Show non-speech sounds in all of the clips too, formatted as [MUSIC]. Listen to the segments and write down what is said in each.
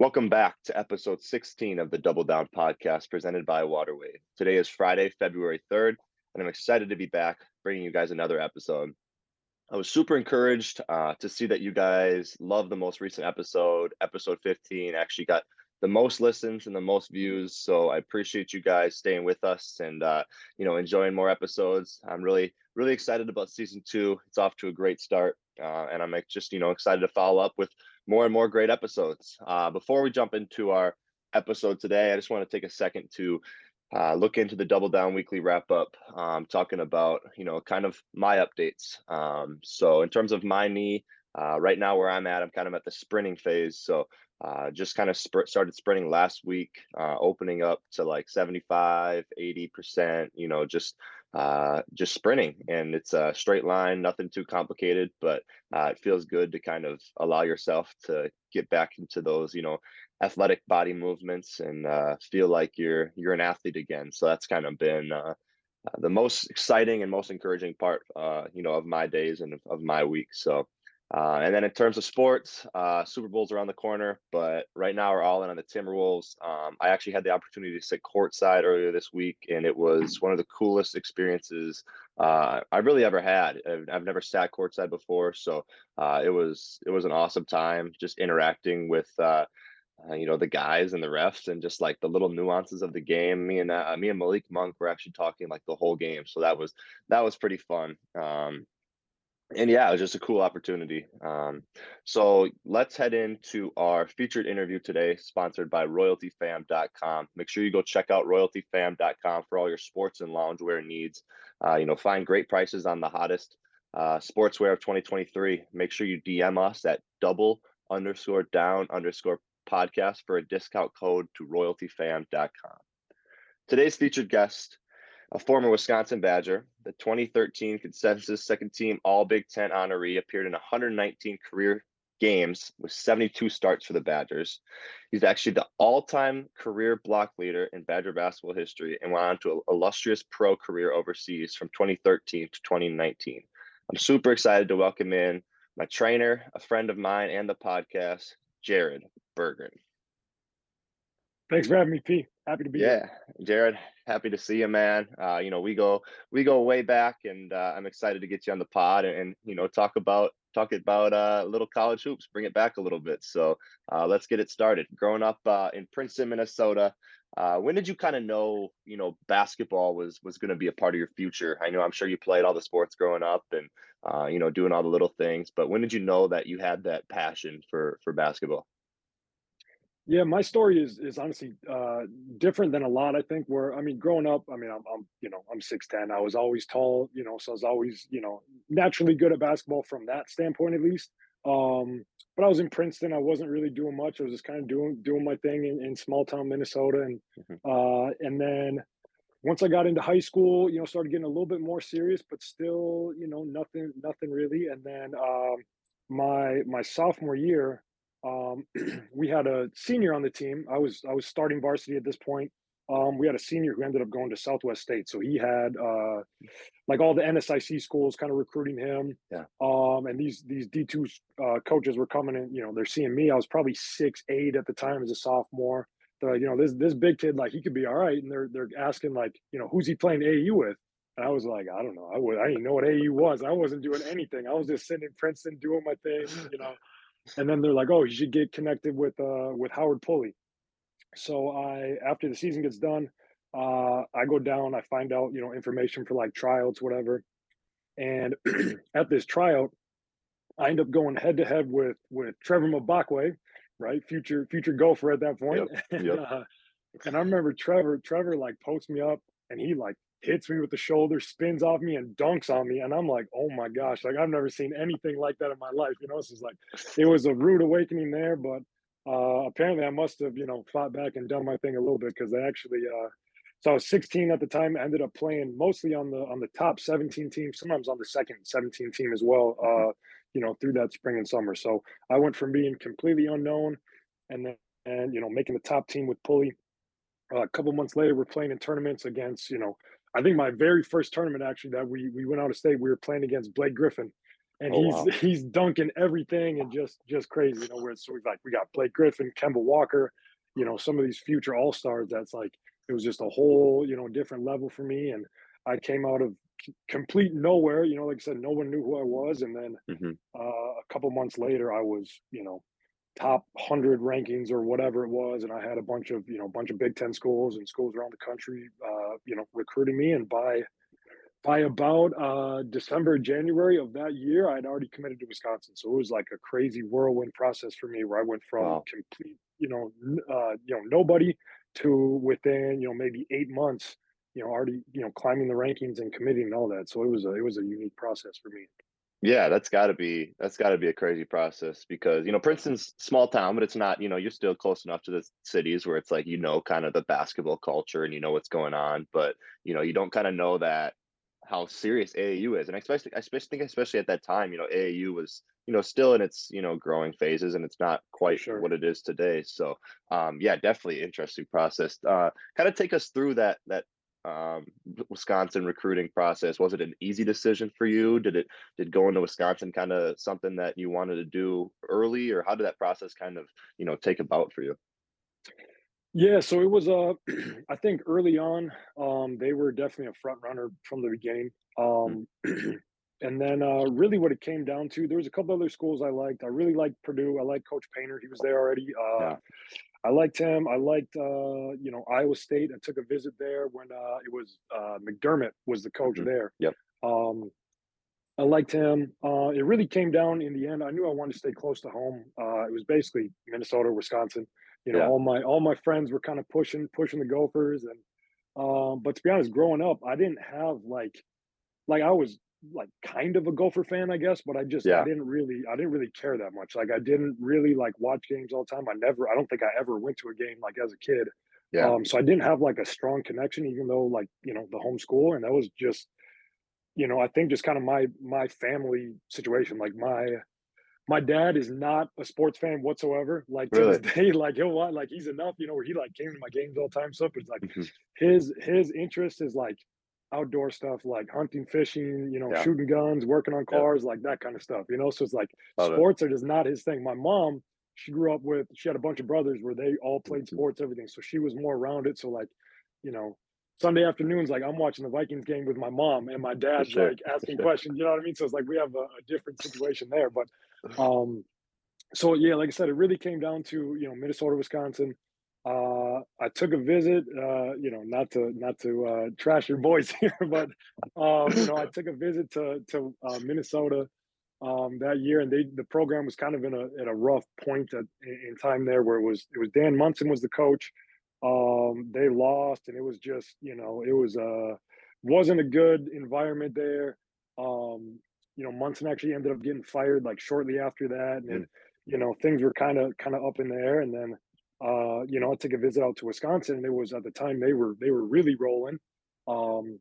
Welcome back to episode 16 of the Double Down podcast presented by Waterway. Today is Friday, February 3rd, and I'm excited to be back bringing you guys another episode. I was super encouraged uh, to see that you guys love the most recent episode, episode 15, actually got the most listens and the most views. So I appreciate you guys staying with us and uh, you know enjoying more episodes. I'm really really excited about season two. It's off to a great start, uh, and I'm just you know excited to follow up with more and more great episodes. Uh, before we jump into our episode today, I just want to take a second to uh, look into the Double Down Weekly wrap up, um, talking about you know kind of my updates. Um, so in terms of my knee, uh, right now where I'm at, I'm kind of at the sprinting phase. So uh, just kind of sp- started sprinting last week, uh, opening up to like 75, 80 percent. You know, just uh, just sprinting and it's a straight line, nothing too complicated, but uh, it feels good to kind of allow yourself to get back into those, you know, athletic body movements and uh, feel like you're you're an athlete again. So that's kind of been uh, uh, the most exciting and most encouraging part, uh, you know, of my days and of my week. So uh, and then in terms of sports, uh, Super Bowl's around the corner, but right now we're all in on the Timberwolves. Um, I actually had the opportunity to sit courtside earlier this week, and it was one of the coolest experiences uh, I've really ever had. I've, I've never sat courtside before, so uh, it was it was an awesome time just interacting with uh, uh, you know the guys and the refs and just like the little nuances of the game. Me and me and Malik Monk were actually talking like the whole game, so that was that was pretty fun. Um, and yeah, it was just a cool opportunity. Um, so let's head into our featured interview today, sponsored by royaltyfam.com. Make sure you go check out royaltyfam.com for all your sports and loungewear needs. Uh, you know, find great prices on the hottest uh, sportswear of 2023. Make sure you DM us at double underscore down underscore podcast for a discount code to royaltyfam.com. Today's featured guest a former Wisconsin Badger, the 2013 consensus second team All Big Ten honoree, appeared in 119 career games with 72 starts for the Badgers. He's actually the all time career block leader in Badger basketball history and went on to an illustrious pro career overseas from 2013 to 2019. I'm super excited to welcome in my trainer, a friend of mine, and the podcast, Jared Berggren. Thanks for having me, P. Happy to be yeah, here. Yeah, Jared, happy to see you, man. Uh, you know, we go we go way back, and uh, I'm excited to get you on the pod and, and you know talk about talk about uh, little college hoops, bring it back a little bit. So uh, let's get it started. Growing up uh, in Princeton, Minnesota, uh, when did you kind of know you know basketball was was going to be a part of your future? I know I'm sure you played all the sports growing up and uh, you know doing all the little things, but when did you know that you had that passion for for basketball? Yeah, my story is is honestly uh, different than a lot. I think where I mean, growing up, I mean, I'm, I'm you know I'm six ten. I was always tall, you know, so I was always you know naturally good at basketball from that standpoint at least. Um, but I was in Princeton. I wasn't really doing much. I was just kind of doing doing my thing in, in small town Minnesota, and mm-hmm. uh, and then once I got into high school, you know, started getting a little bit more serious, but still, you know, nothing nothing really. And then um, my my sophomore year um, [CLEARS THROAT] we had a senior on the team. I was I was starting varsity at this point. Um, we had a senior who ended up going to Southwest State, so he had uh, like all the NSIC schools kind of recruiting him. Yeah. Um, and these these D two uh, coaches were coming in. You know, they're seeing me. I was probably six eight at the time as a sophomore. They're like, you know, this this big kid, like he could be all right. And they're they're asking like, you know, who's he playing AU with? And I was like, I don't know. I would I didn't know what AU was. I wasn't doing anything. I was just sitting in Princeton doing my thing, you know and then they're like, "Oh, you should get connected with uh, with Howard Pulley." So I, after the season gets done, uh, I go down. I find out, you know, information for like tryouts, whatever. And [CLEARS THROAT] at this tryout, I end up going head to head with with Trevor Mbakwe, right? Future future Gopher at that point. Yep. Yep. [LAUGHS] and, uh, and I remember Trevor. Trevor like posts me up, and he like hits me with the shoulder, spins off me, and dunks on me. And I'm like, oh my gosh, like I've never seen anything like that in my life. You know, this is like it was a rude awakening there, but uh apparently I must have, you know, fought back and done my thing a little bit because I actually uh so I was 16 at the time, I ended up playing mostly on the on the top 17 team, sometimes on the second 17 team as well, mm-hmm. uh, you know, through that spring and summer. So I went from being completely unknown and then and you know, making the top team with Pulley. Uh, a couple months later, we're playing in tournaments against, you know, I think my very first tournament actually that we we went out of state, we were playing against Blake Griffin. and Oh he's wow. [LAUGHS] he's dunking everything and just just crazy. You know, where so we've like we got Blake Griffin, Kemba Walker, you know, some of these future all stars. That's like it was just a whole you know different level for me, and I came out of complete nowhere. You know, like I said, no one knew who I was, and then hmm uh, a couple months later, I was you know top 100 rankings or whatever it was and i had a bunch of you know a bunch of big 10 schools and schools around the country uh, you know recruiting me and by by about uh, December, January of that year, I'd already committed to Wisconsin. So it was like a crazy whirlwind process for me where I went from Wow. complete, you know, uh, you know, nobody to within, you know, maybe eight months, you know, already, you know, climbing the rankings and committing and all that. So it was a it was a unique process for me. Yeah, that's got to be that's got to be a crazy process because you know Princeton's small town, but it's not. You know, you're still close enough to the cities where it's like you know kind of the basketball culture and you know what's going on, but you know you don't kind of know that how serious AAU is, and especially I especially think especially at that time, you know AAU was you know still in its you know growing phases and it's not quite sure. what it is today. So um, yeah, definitely interesting process. Uh, kind of take us through that that um Wisconsin recruiting process. Was it an easy decision for you? Did it did going to Wisconsin kind of something that you wanted to do early, or how did that process kind of you know take about for you? Yeah, so it was uh [CLEARS THROAT] I think early on, um, they were definitely a front runner from the beginning. Mm, Um [CLEARS THROAT] and then uh really what it came down to, there was a couple other schools I liked. I really liked Purdue. I liked Coach Painter. He was there already. Uh Yeah. I liked him. I liked uh, you know, Iowa State. I took a visit there when uh it was uh McDermott was the coach hmm there. Yep. Um I liked him. Uh, it really came down in the end. I knew I wanted to stay close to home. Uh, it was basically Minnesota, Wisconsin. You know, Yeah. all my all my friends were kind of pushing pushing the Gophers, and um, but to be honest, growing up, I didn't have like like I was like kind of a Gopher fan, I guess, but I just I didn't really I didn't really care that much. Like I didn't really like watch games all the time. I never I don't think I ever went to a game like as a kid. Yeah. Um, so I didn't have like a strong connection, even though like you know the home school, and that was just you know, I think just kind of my my family situation. Like my my dad is not a sports fan whatsoever. Like to this [LAUGHS] day, like he'll like he's enough, you know, where he like came to my games all the time. Stuff, but it's like hmm his his interest is like outdoor stuff, like hunting, fishing, you know, Yeah. shooting guns, working on Yeah. cars, like that kind of stuff. You know, so it's like Love it. sports are just not his thing. My mom, she grew up with she had a bunch of brothers where they all played hmm sports, everything. So she was more around it. So like, you know, Sunday afternoons, like I'm watching the Vikings game with my mom and my dad's sure. like asking sure. questions. You know what I mean? So it's like we have a, a different situation there. But [SIGHS] um, so yeah, like I said, it really came down to you know Minnesota, Wisconsin. Uh, I took a visit. Uh, you know, not to not to uh, trash your boys [LAUGHS] here, but um, you know, I [LAUGHS] took a visit to to uh, Minnesota um, that year, and they the program was kind of in a in a rough point at, in, time there, where it was it was Dan Monson was the coach. Um, they lost, and it was just you know it was uh wasn't a good environment there. Um, you know, Monson actually ended up getting fired like shortly after that, and Mm, you know things were kind of kind of up in the air, and then uh, you know I took a visit out to Wisconsin, and it was at the time they were they were really rolling. Um,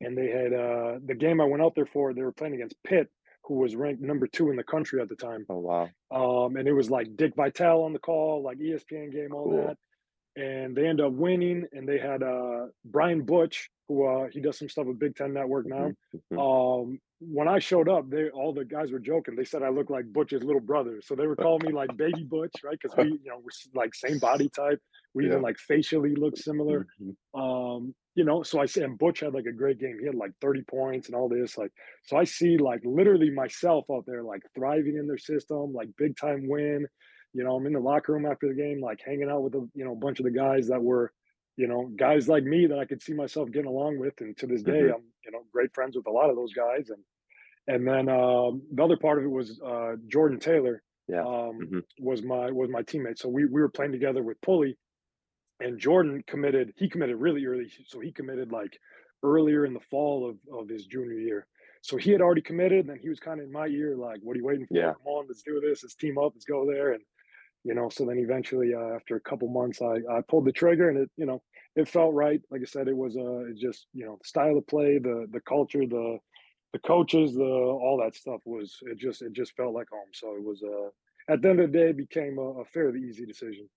and they had uh the game I went out there for, they were playing against Pitt, who was ranked number two in the country at the time. Oh wow. Um, and it was like Dick Vitale on the call, like ESPN game, all Cool. that. And they ended up winning, and they had uh Brian Butch, who uh he does some stuff with Big Ten Network now. hmm hmm Um, when I showed up, they all the guys were joking. They said I look like Butch's little brother, so they were calling me like Baby Butch, right? Because we, you know, we're like same body type. We even like facially look similar. hmm Um, you know, so I see, and Butch had like a great game. He had like 30 points and all this. Like, so I see like literally myself out there, like thriving in their system, like big time win. You know, I'm in the locker room after the game, like hanging out with a you know a bunch of the guys that were, you know, guys like me that I could see myself getting along with. And to this day, hmm I'm you know great friends with a lot of those guys. And and then um, the other part of it was uh, Jordan Taylor Yeah. um, hmm was my was my teammate. So we we were playing together with Pulley, and Jordan committed. He committed really early, so he committed like earlier in the fall of of his junior year. So he had already committed, and then he was kind of in my ear, like, "What are you waiting for? Yeah. Come on, let's do this. Let's team up. Let's go there." And you know, so then eventually, uh, after a couple months, I I pulled the trigger, and it you know it felt right. Like I said, it was uh it just you know the style of play, the the culture, the the coaches, the all that stuff was it just it just felt like home. So it was uh at the end of the day, became a, a fairly easy decision.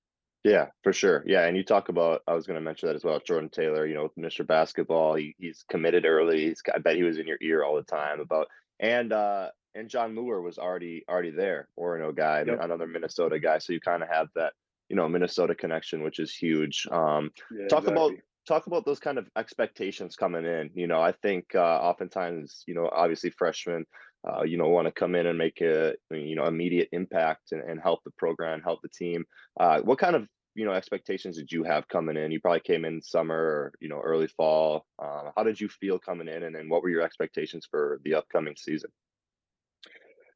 Yeah, for sure. Yeah, and you talk about I was going to mention that as well. Jordan Taylor, you know, Mr. Basketball. He, he's committed early. He's I bet he was in your ear all the time about and uh and John Leuer was already already there, Orono guy, Yep. another Minnesota guy. So you kind of have that, you know, Minnesota connection, which is huge. Um, Yeah, talk about talk about those kind of expectations coming in. You know, I think uh, oftentimes, you know, obviously freshmen, uh, you know, want to come in and make a you know immediate impact and, and help the program, help the team. Uh, what kind of you know expectations did you have coming in? You probably came in summer or you know early fall. Uh, how did you feel coming in, and then what were your expectations for the upcoming season?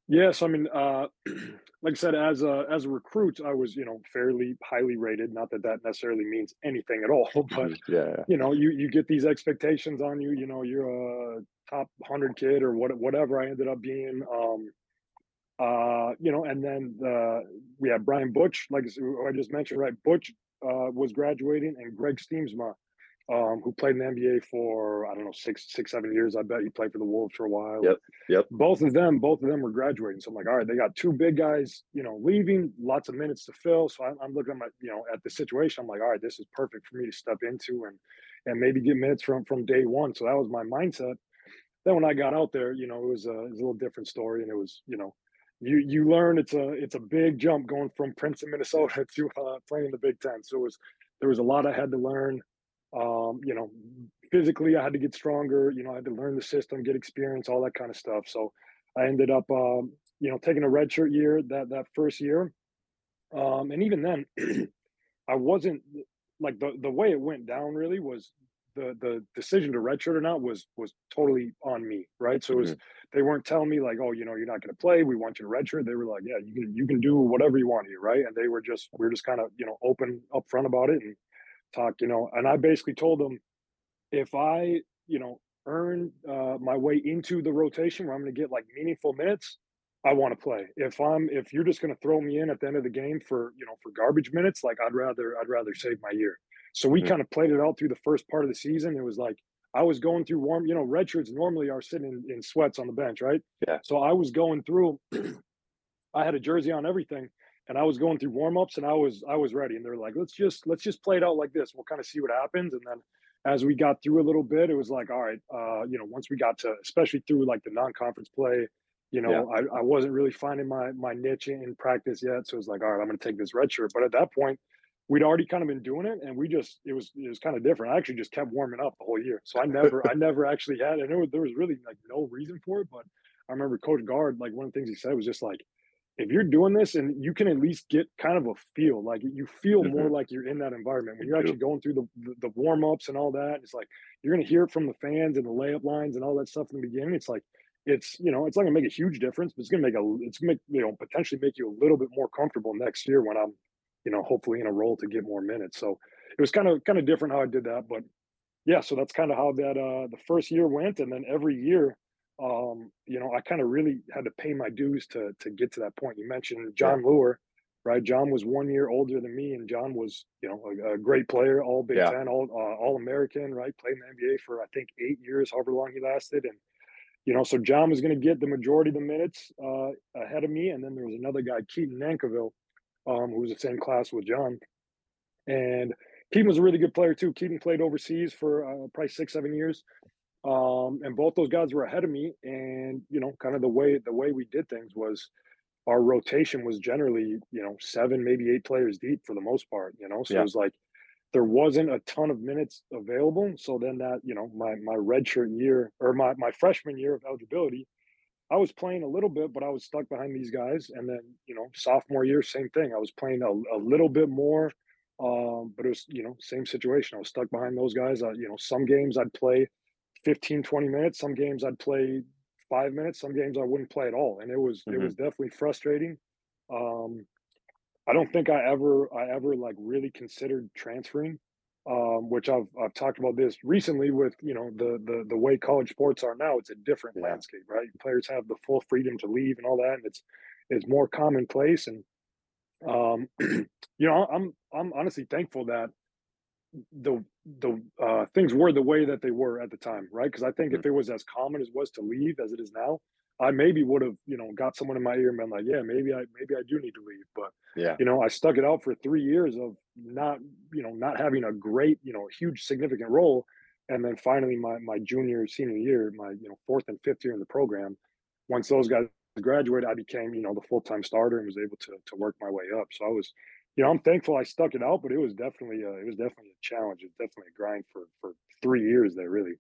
Yes, I mean, uh, [CLEARS THROAT] like I said, as a as a recruit, I was you know fairly highly rated. Not that that necessarily means anything at all, [LAUGHS] but Mhm. Yeah, you know, you you get these expectations on you. You know, you're a top hundred kid or what whatever I ended up being. Um, uh, you know, and then uh, we had Brian Butch, like I just mentioned, right? Butch uh, was graduating, and Greg Steamsma, um, who played in the NBA for I don't know six six seven years. I bet he played for the Wolves for a while. Yep, yep. Both of them, both of them were graduating. So I'm like, all right, they got two big guys, you know, leaving, lots of minutes to fill. So I'm, I'm looking at my, you know, at the situation. I'm like, all right, this is perfect for me to step into and and maybe get minutes from from day one. So that was my mindset. Then when I got out there, you know, it was a, it was a little different story, and it was, you know, you you learn it's a it's a big jump going from Princeton, Minnesota [LAUGHS] to uh, playing in the Big Ten. So it was there was a lot I had to learn. Um, you know, physically I had to get stronger. You know, I had to learn the system, get experience, all that kind of stuff. So I ended up, um, you know, taking a redshirt year that that first year, um, and even then, [CLEARS THROAT] I wasn't like the the way it went down. Really was the the decision to redshirt or not was was totally on me, right? So it was Mhm. they weren't telling me like, oh, you know, you're not going to play. We want you to redshirt. They were like, yeah, you can you can do whatever you want here, right? And they were just we are just kind of you know open upfront about it and talk, you know. And I basically told them if I you know earn uh, my way into the rotation where I'm going to get like meaningful minutes, I want to play. If I'm if you're just going to throw me in at the end of the game for you know for garbage minutes, like I'd rather I'd rather save my year. So we Mhm. kind of played it out through the first part of the season. It was like I was going through warm, you know, red shirts normally are sitting in, in sweats on the bench, right? Yeah. So I was going through. [CLEARS THROAT] I had a jersey on everything, and I was going through warm ups, and I was I was ready. And they're like, let's just let's just play it out like this. We'll kind of see what happens, and then as we got through a little bit, it was like, all right, uh, you know, once we got to, especially through like the non-conference play, you Yeah. know, I, I wasn't really finding my my niche in, practice yet. So it was like, all right, I'm going to take this red shirt. But at that point, we'd already kind of been doing it, and we just it was it was kind of different. I actually just kept warming up the whole year, so I never I [LAUGHS] never actually had, and there was, there was really like no reason for it. But I remember Coach Gard, like one of the things he said was just like, if you're doing this and you can at least get kind of a feel, like you feel more Mhm. like you're in that environment when You you're actually going through the the, the warm ups and all that. It's like you're gonna hear it from the fans and the layup lines and all that stuff in the beginning. It's like it's you know it's not gonna make a huge difference, but it's gonna make a it's gonna make you know potentially make you a little bit more comfortable next year when I'm you know hopefully in a role to get more minutes. So it was kind of kind of different how I did that, but yeah, so that's kind of how that uh the first year went, and then every year, um, you know, I kind of really had to pay my dues to to get to that point. You mentioned Yeah. John Leuer, right? John was one year older than me, and John was, you know, a, a great player, all Big Yeah. Ten, all uh, all American, right? Played in the NBA for I think eight years, however long he lasted, and you know, so John was going to get the majority of the minutes uh, ahead of me, and then there was another guy, Keaton Nankivil, um, who was the same class with John, and Keaton was a really good player too. Keaton played overseas for uh, probably six, seven years. Um, and both those guys were ahead of me. And, you know, kind of the way the way we did things was our rotation was generally, you know, seven, maybe eight players deep for the most part, you know. So it was like there wasn't a ton of minutes available. So then that, you know, my my redshirt year or my my freshman year of eligibility, I was playing a little bit, but I was stuck behind these guys. And then, you know, sophomore year, same thing. I was playing a, a little bit more, um, but it was, you know, same situation. I was stuck behind those guys. Uh, you know, some games I'd play 15, 20 minutes. Some games I'd play five minutes. Some games I wouldn't play at all. And it was, it Mhm. was definitely frustrating. Um, I don't think I ever, I ever like really considered transferring. Um, which I've I've talked about this recently with you know the the the way college sports are now. It's a different Yeah. landscape, right? Players have the full freedom to leave and all that, and it's it's more commonplace. And um, [CLEARS THROAT] you know, I'm I'm honestly thankful that the the uh, things were the way that they were at the time, right? Because I think Mhm. if it was as common as it was to leave as it is now, I maybe would have you know got someone in my ear and been like, yeah, maybe I maybe I do need to leave, but Yeah. you know, I stuck it out for three years of not, you know, not having a great, you know, huge significant role. And then finally my my junior, senior year, my, you know, fourth and fifth year in the program, once those guys graduated, I became, you know, the full-time starter and was able to to work my way up. So I was, you know, I'm thankful I stuck it out, but it was definitely uh, it was definitely a challenge. It's definitely a grind for for three years there, really.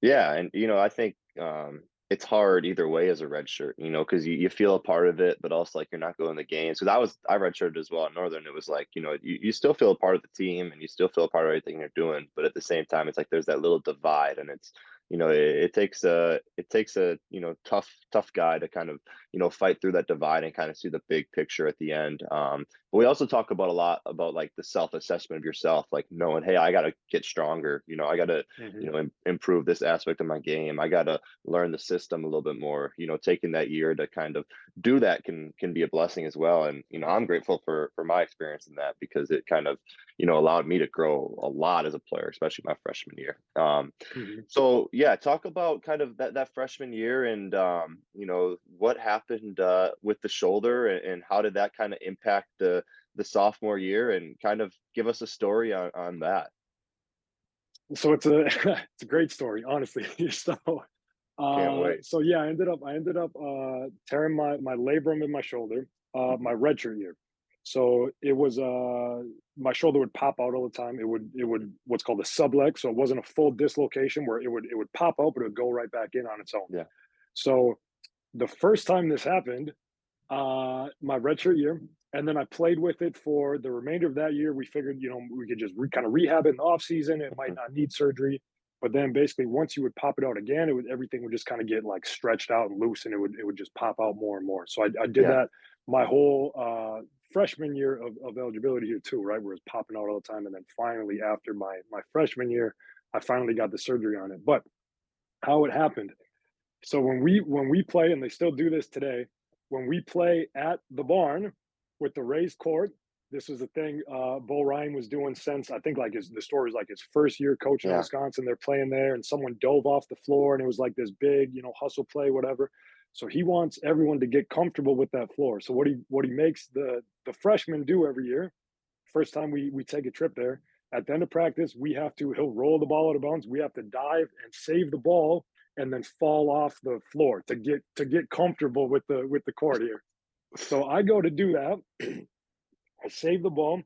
Yeah, and you know, I think um, it's hard either way as a red shirt, you know, because you, you feel a part of it, but also like you're not going to games. Because I was I redshirted as well at Northern. It was like you know you, you still feel a part of the team and you still feel a part of everything you're doing, but at the same time, it's like there's that little divide, and it's you know it, it takes a it takes a you know tough tough guy to kind of you know fight through that divide and kind of see the big picture at the end. Um, but we also talk about a lot about like the self assessment of yourself, like knowing, hey, I got to get stronger. You know, I got to hmm you know im- improve this aspect of my game. I got to learn the system a little bit more. You know, taking that year to kind of do that can can be a blessing as well. And you know, I'm grateful for for my experience in that because it kind of you know allowed me to grow a lot as a player, especially my freshman year. Um, hmm so yeah, talk about kind of that that freshman year and um, you know what happened uh, with the shoulder and, and how did that kind of impact the the sophomore year and kind of give us a story on on that. So it's a [LAUGHS] it's a great story, honestly. [LAUGHS] So uh so yeah, I ended up I ended up uh tearing my my labrum in my shoulder, uh my redshirt year. So it was uh my shoulder would pop out all the time. It would it would what's called a sublux. So it wasn't a full dislocation where it would it would pop out, but it would go right back in on its own. Yeah. So the first time this happened, uh, my redshirt year, and then I played with it for the remainder of that year. We figured, you know, we could just re- kind of rehab it in the off season. It might Mhm. not need surgery, but then basically once you would pop it out again, it would everything would just kind of get like stretched out and loose, and it would it would just pop out more and more. So I, I did Yeah. that my whole uh, freshman year of, of eligibility here too, right, where it's popping out all the time, and then finally after my my freshman year, I finally got the surgery on it. But how it happened so when we when we play, and they still do this today, when we play at the barn with the raised court, this was a thing uh, Bo Ryan was doing since I think like his the story is like his first year coaching in Yeah. Wisconsin. They're playing there, and someone dove off the floor, and it was like this big, you know, hustle play, whatever. So he wants everyone to get comfortable with that floor. So what he what he makes the the freshmen do every year, first time we we take a trip there, at the end of practice, we have to he'll roll the ball out of bounds. We have to dive and save the ball and then fall off the floor to get to get comfortable with the with the court here. So I go to do that. [CLEARS THROAT] I save the ball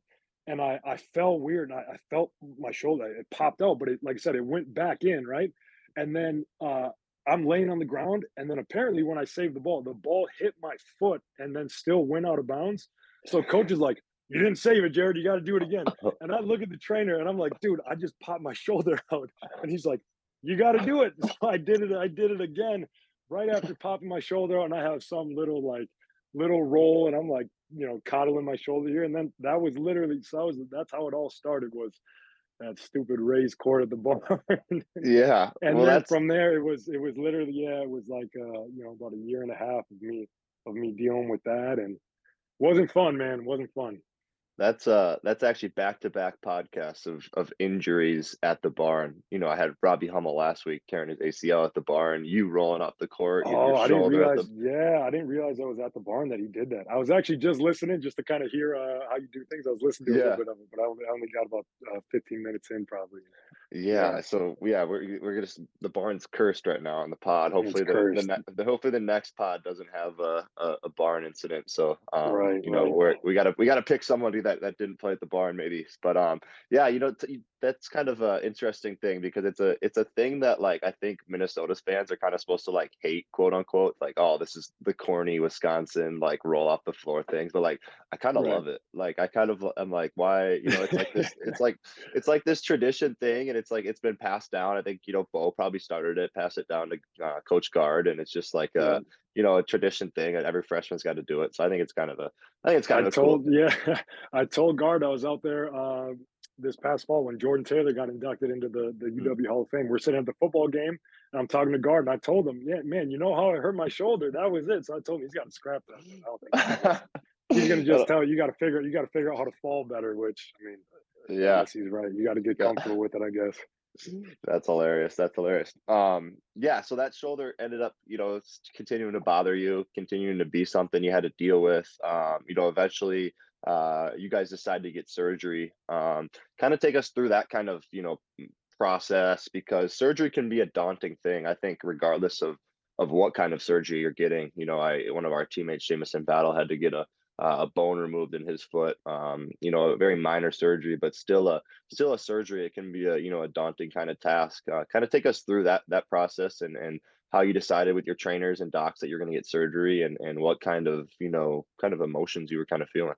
and I I fell weird and I, I felt my shoulder. It popped out, but it like I said, it went back in, right? And then uh I'm laying on the ground, and then apparently when I saved the ball, the ball hit my foot and then still went out of bounds. So coach is like, "You didn't save it, Jared. You got to do it again." [LAUGHS] And I look at the trainer and I'm like, "Dude, I just popped my [LAUGHS] shoulder out." And he's like, "You got to do it." [LAUGHS] So I did it. I did it again right after popping my shoulder and I have some little like little roll, and I'm like, you know, coddling my shoulder here. And then that was literally so that was that's how it all started was that stupid raised court at the [LAUGHS] barn. Yeah. and Well, then that's from there it was it was literally yeah it was like uh you know about a year and a half of me of me dealing with that and wasn't fun man wasn't fun That's uh that's actually back to back podcasts of of injuries at the barn. You know, I had Robbie Hummel last week tearing his ACL at the barn, you rolling off the court, oh i didn't realize the yeah i didn't realize i was at the barn that he did that. I was actually just listening just to kind of hear uh how you do things. I was listening to a little bit of it but i only, I only got about uh, 15 minutes in probably yeah Yeah, so yeah, we're we're gonna the barn's cursed right now on the pod. Hopefully the the, ne- the hopefully the next pod doesn't have a, a a barn incident. So um, right you know, right we're we gotta we gotta pick somebody that that didn't play at the barn maybe. But um, yeah, you know, t- that's kind of a interesting thing because it's a it's a thing that like I think Minnesota's fans are kind of supposed to like hate quote unquote like oh this is the corny Wisconsin like roll off the floor things, but like I kind of right. love it. Like I kind of I'm like why? You know it's like this [LAUGHS] it's like it's like this tradition thing and it's like it's been passed down. I think you know bo probably started it passed it down to uh, coach gard and it's just like yeah. a you know a tradition thing and every freshman's got to do it so i think it's kind of a i think it's I kind of a cool told yeah, [LAUGHS] I told Gard I was out there uh, this past fall when Jordan Taylor got inducted into the the Mm. UW Hall of Fame. We're sitting at the football game, and I'm talking to Gard, and I told him, "Yeah, man, you know how I hurt my shoulder? That was it." So I told him he's got to scrap that. I don't think [LAUGHS] he's gonna. Just tell you, you got to figure you got to figure out how to fall better. Which I mean, I yeah guess he's right. You got to get comfortable with it. I guess. That's hilarious. That's hilarious. Um, yeah, so that shoulder ended up, you know, continuing to bother you, continuing to be something you had to deal with. Um, you know, eventually, uh, you guys decided to get surgery. Um, kind of take us through that kind of, you know, process because surgery can be a daunting thing, I think, regardless of of what kind of surgery you're getting. You know, I one of our teammates, Jamison Battle, had to get a a bone removed in his foot. Um, you know, a very minor surgery, but still a still a surgery. It can be a you know a daunting kind of task. Uh, kind of take us through that that process and and how you decided with your trainers and docs that you're going to get surgery and and what kind of you know kind of emotions you were kind of feeling.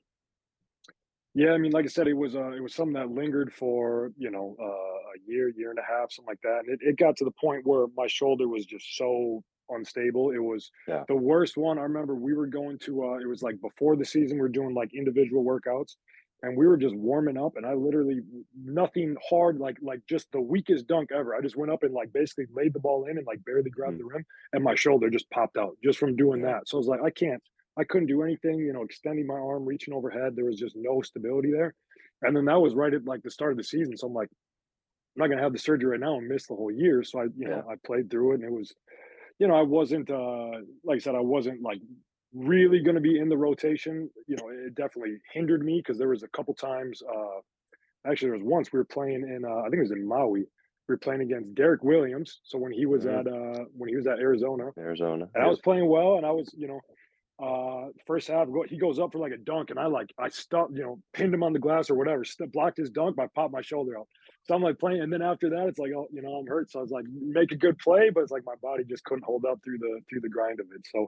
Yeah, I mean, like I said, it was uh, it was something that lingered for you know uh, a year, year and a half, something like that, and it, it got to the point where my shoulder was just so unstable. It was Yeah. the worst one. I remember we were going to uh, it was like before the season, we are doing like individual workouts, and we were just warming up, and I literally nothing hard, like like just the weakest dunk ever. I just went up and like basically laid the ball in and like barely grabbed Mhm. the rim, and my shoulder just popped out just from doing Yeah. that. So I was like, I can't. I couldn't do anything, you know, extending my arm, reaching overhead. There was just no stability there. And then that was right at like the start of the season. So I'm like, I'm not gonna have the surgery right now and miss the whole year. So I, you Yeah. know, I played through it and it was, you know, I wasn't uh like I said, I wasn't like really gonna be in the rotation. You know, it definitely hindered me because there was a couple times uh actually there was once we were playing in uh I think it was in Maui. We were playing against Derrick Williams. So when he was Mhm. at uh when he was at Arizona Arizona. and I was playing well and I was, you know, uh first half he goes up for like a dunk and I like I stopped, you know, pinned him on the glass or whatever, st- blocked his dunk, but I popped my shoulder out. So I'm like playing, and then after that, it's like, oh, you know, I'm hurt. So I was like, make a good play, but it's like my body just couldn't hold up through the through the grind of it. So,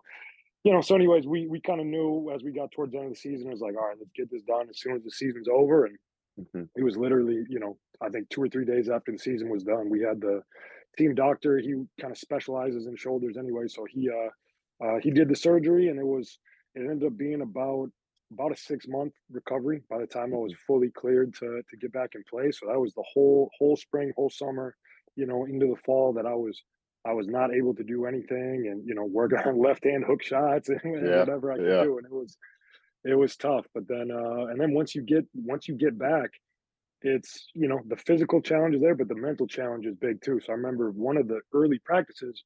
you know, so anyways, we we kind of knew as we got towards the end of the season, it was like, all right, let's get this done as soon as the season's over. And Mhm. it was literally, you know, I think two or three days after the season was done, we had the team doctor. He kind of specializes in shoulders anyway, so he uh, uh he did the surgery, and it was it ended up being about about a six month recovery by the time I was Mhm. fully cleared to to get back in play. So that was the whole whole spring, whole summer, you know, into the fall that I was I was not able to do anything, and you know, working on [LAUGHS] left hand hook shots [LAUGHS] and Yeah. whatever I could Yeah. do, and it was it was tough. But then uh, and then once you get once you get back it's you know the physical challenge is there but the mental challenge is big too so i remember one of the early practices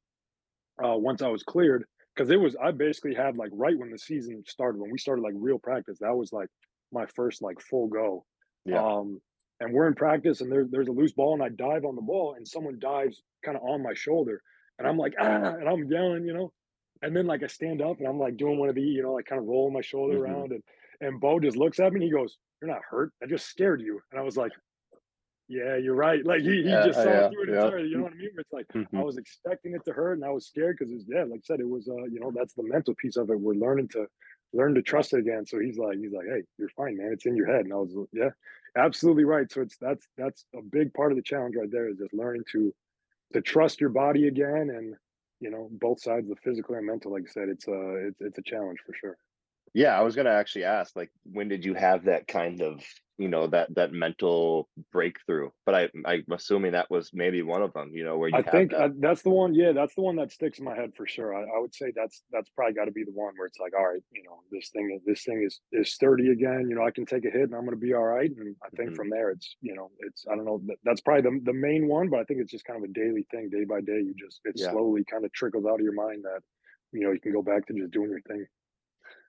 uh once i was cleared because it was i basically had like right when the season started when we started like real practice that was like my first like full go Yeah. um and we're in practice and there, there's a loose ball and i dive on the ball and someone dives kind of on my shoulder and i'm like ah and i'm yelling you know and then like i stand up and i'm like doing one of the you know like kind of rolling my shoulder Mhm. around and and bo just looks at me and he goes you're not hurt i just scared you and i was like yeah, you're right. Like he, he Yeah, just saw yeah, it through it yeah. entirely. You know what I mean? It's like I Mhm. was expecting it to hurt, and I was scared because it's yeah, like I said, it was uh, you know, that's the mental piece of it. We're learning to learn to trust it again. So he's like, he's like, hey, you're fine, man. It's in your head. And I was like, yeah, absolutely right. So it's that's that's a big part of the challenge right there is just learning to to trust your body again, and you know, both sides, the physical and mental. Like I said, it's uh, it's it's a challenge for sure. Yeah, I was gonna actually ask, like, when did you have that kind of, you know, that that mental breakthrough? But I I'm assuming that was maybe one of them, you know, where you I think that. uh, that's the one. Yeah, that's the one that sticks in my head for sure. I, I would say that's that's probably got to be the one where it's like, all right, you know, this thing is this thing is is sturdy again. You know, I can take a hit and I'm going to be all right. And I think Mhm. from there, it's you know, it's I don't know. that- That's probably the the main one, but I think it's just kind of a daily thing, day by day. You just it Yeah. slowly kind of trickles out of your mind that you know you can go back to just doing your thing.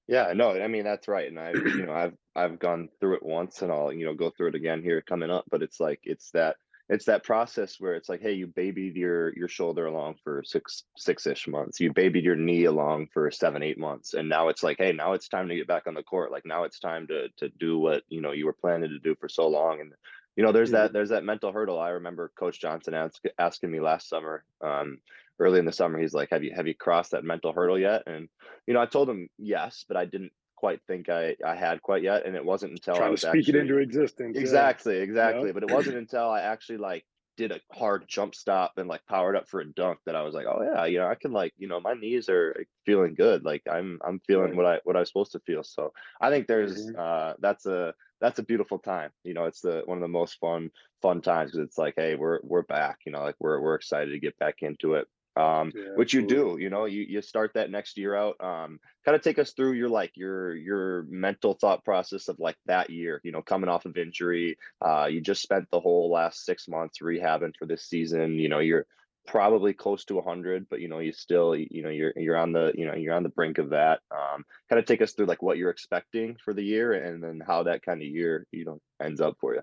Yeah, no, I mean that's right. And I've you know, I've I've gone through it once and I'll, you know, go through it again here coming up. But it's like it's that it's that process where it's like, hey, you babied your your shoulder along for six six-ish months. You babied your knee along for seven, eight months. And now it's like, hey, now it's time to get back on the court. Like now it's time to to do what, you know, you were planning to do for so long. And you know, there's that Mhm. there's that mental hurdle. I remember Coach Johnson ask, asking me last summer, um, early in the summer, he's like, Have you have you crossed that mental hurdle yet? And you know, I told him yes, but I didn't quite think I I had quite yet, and it wasn't until I Trying to was speak it into existence. Yeah. exactly, Yeah. exactly, but it wasn't until I actually like did a hard jump stop and like powered up for a dunk that I was like, oh yeah, you know, I can like, you know, my knees are feeling good. Like I'm I'm feeling what I what I was supposed to feel. So I think there's Mhm. uh that's a that's a beautiful time. You know, it's the one of the most fun fun times because it's like, hey, we're we're back. You know, like we're we're excited to get back into it. Um, Yeah, which you do. You know, you you start that next year out. Um, kind of take us through your like your your mental thought process of like that year. You know, coming off of injury, uh, you just spent the whole last six months rehabbing for this season. You know, you're probably close to 100, but you know, you still, you know, you're you're on the, you know, you're on the brink of that. Um, kind of take us through like what you're expecting for the year, and then how that kind of year, you know, ends up for you.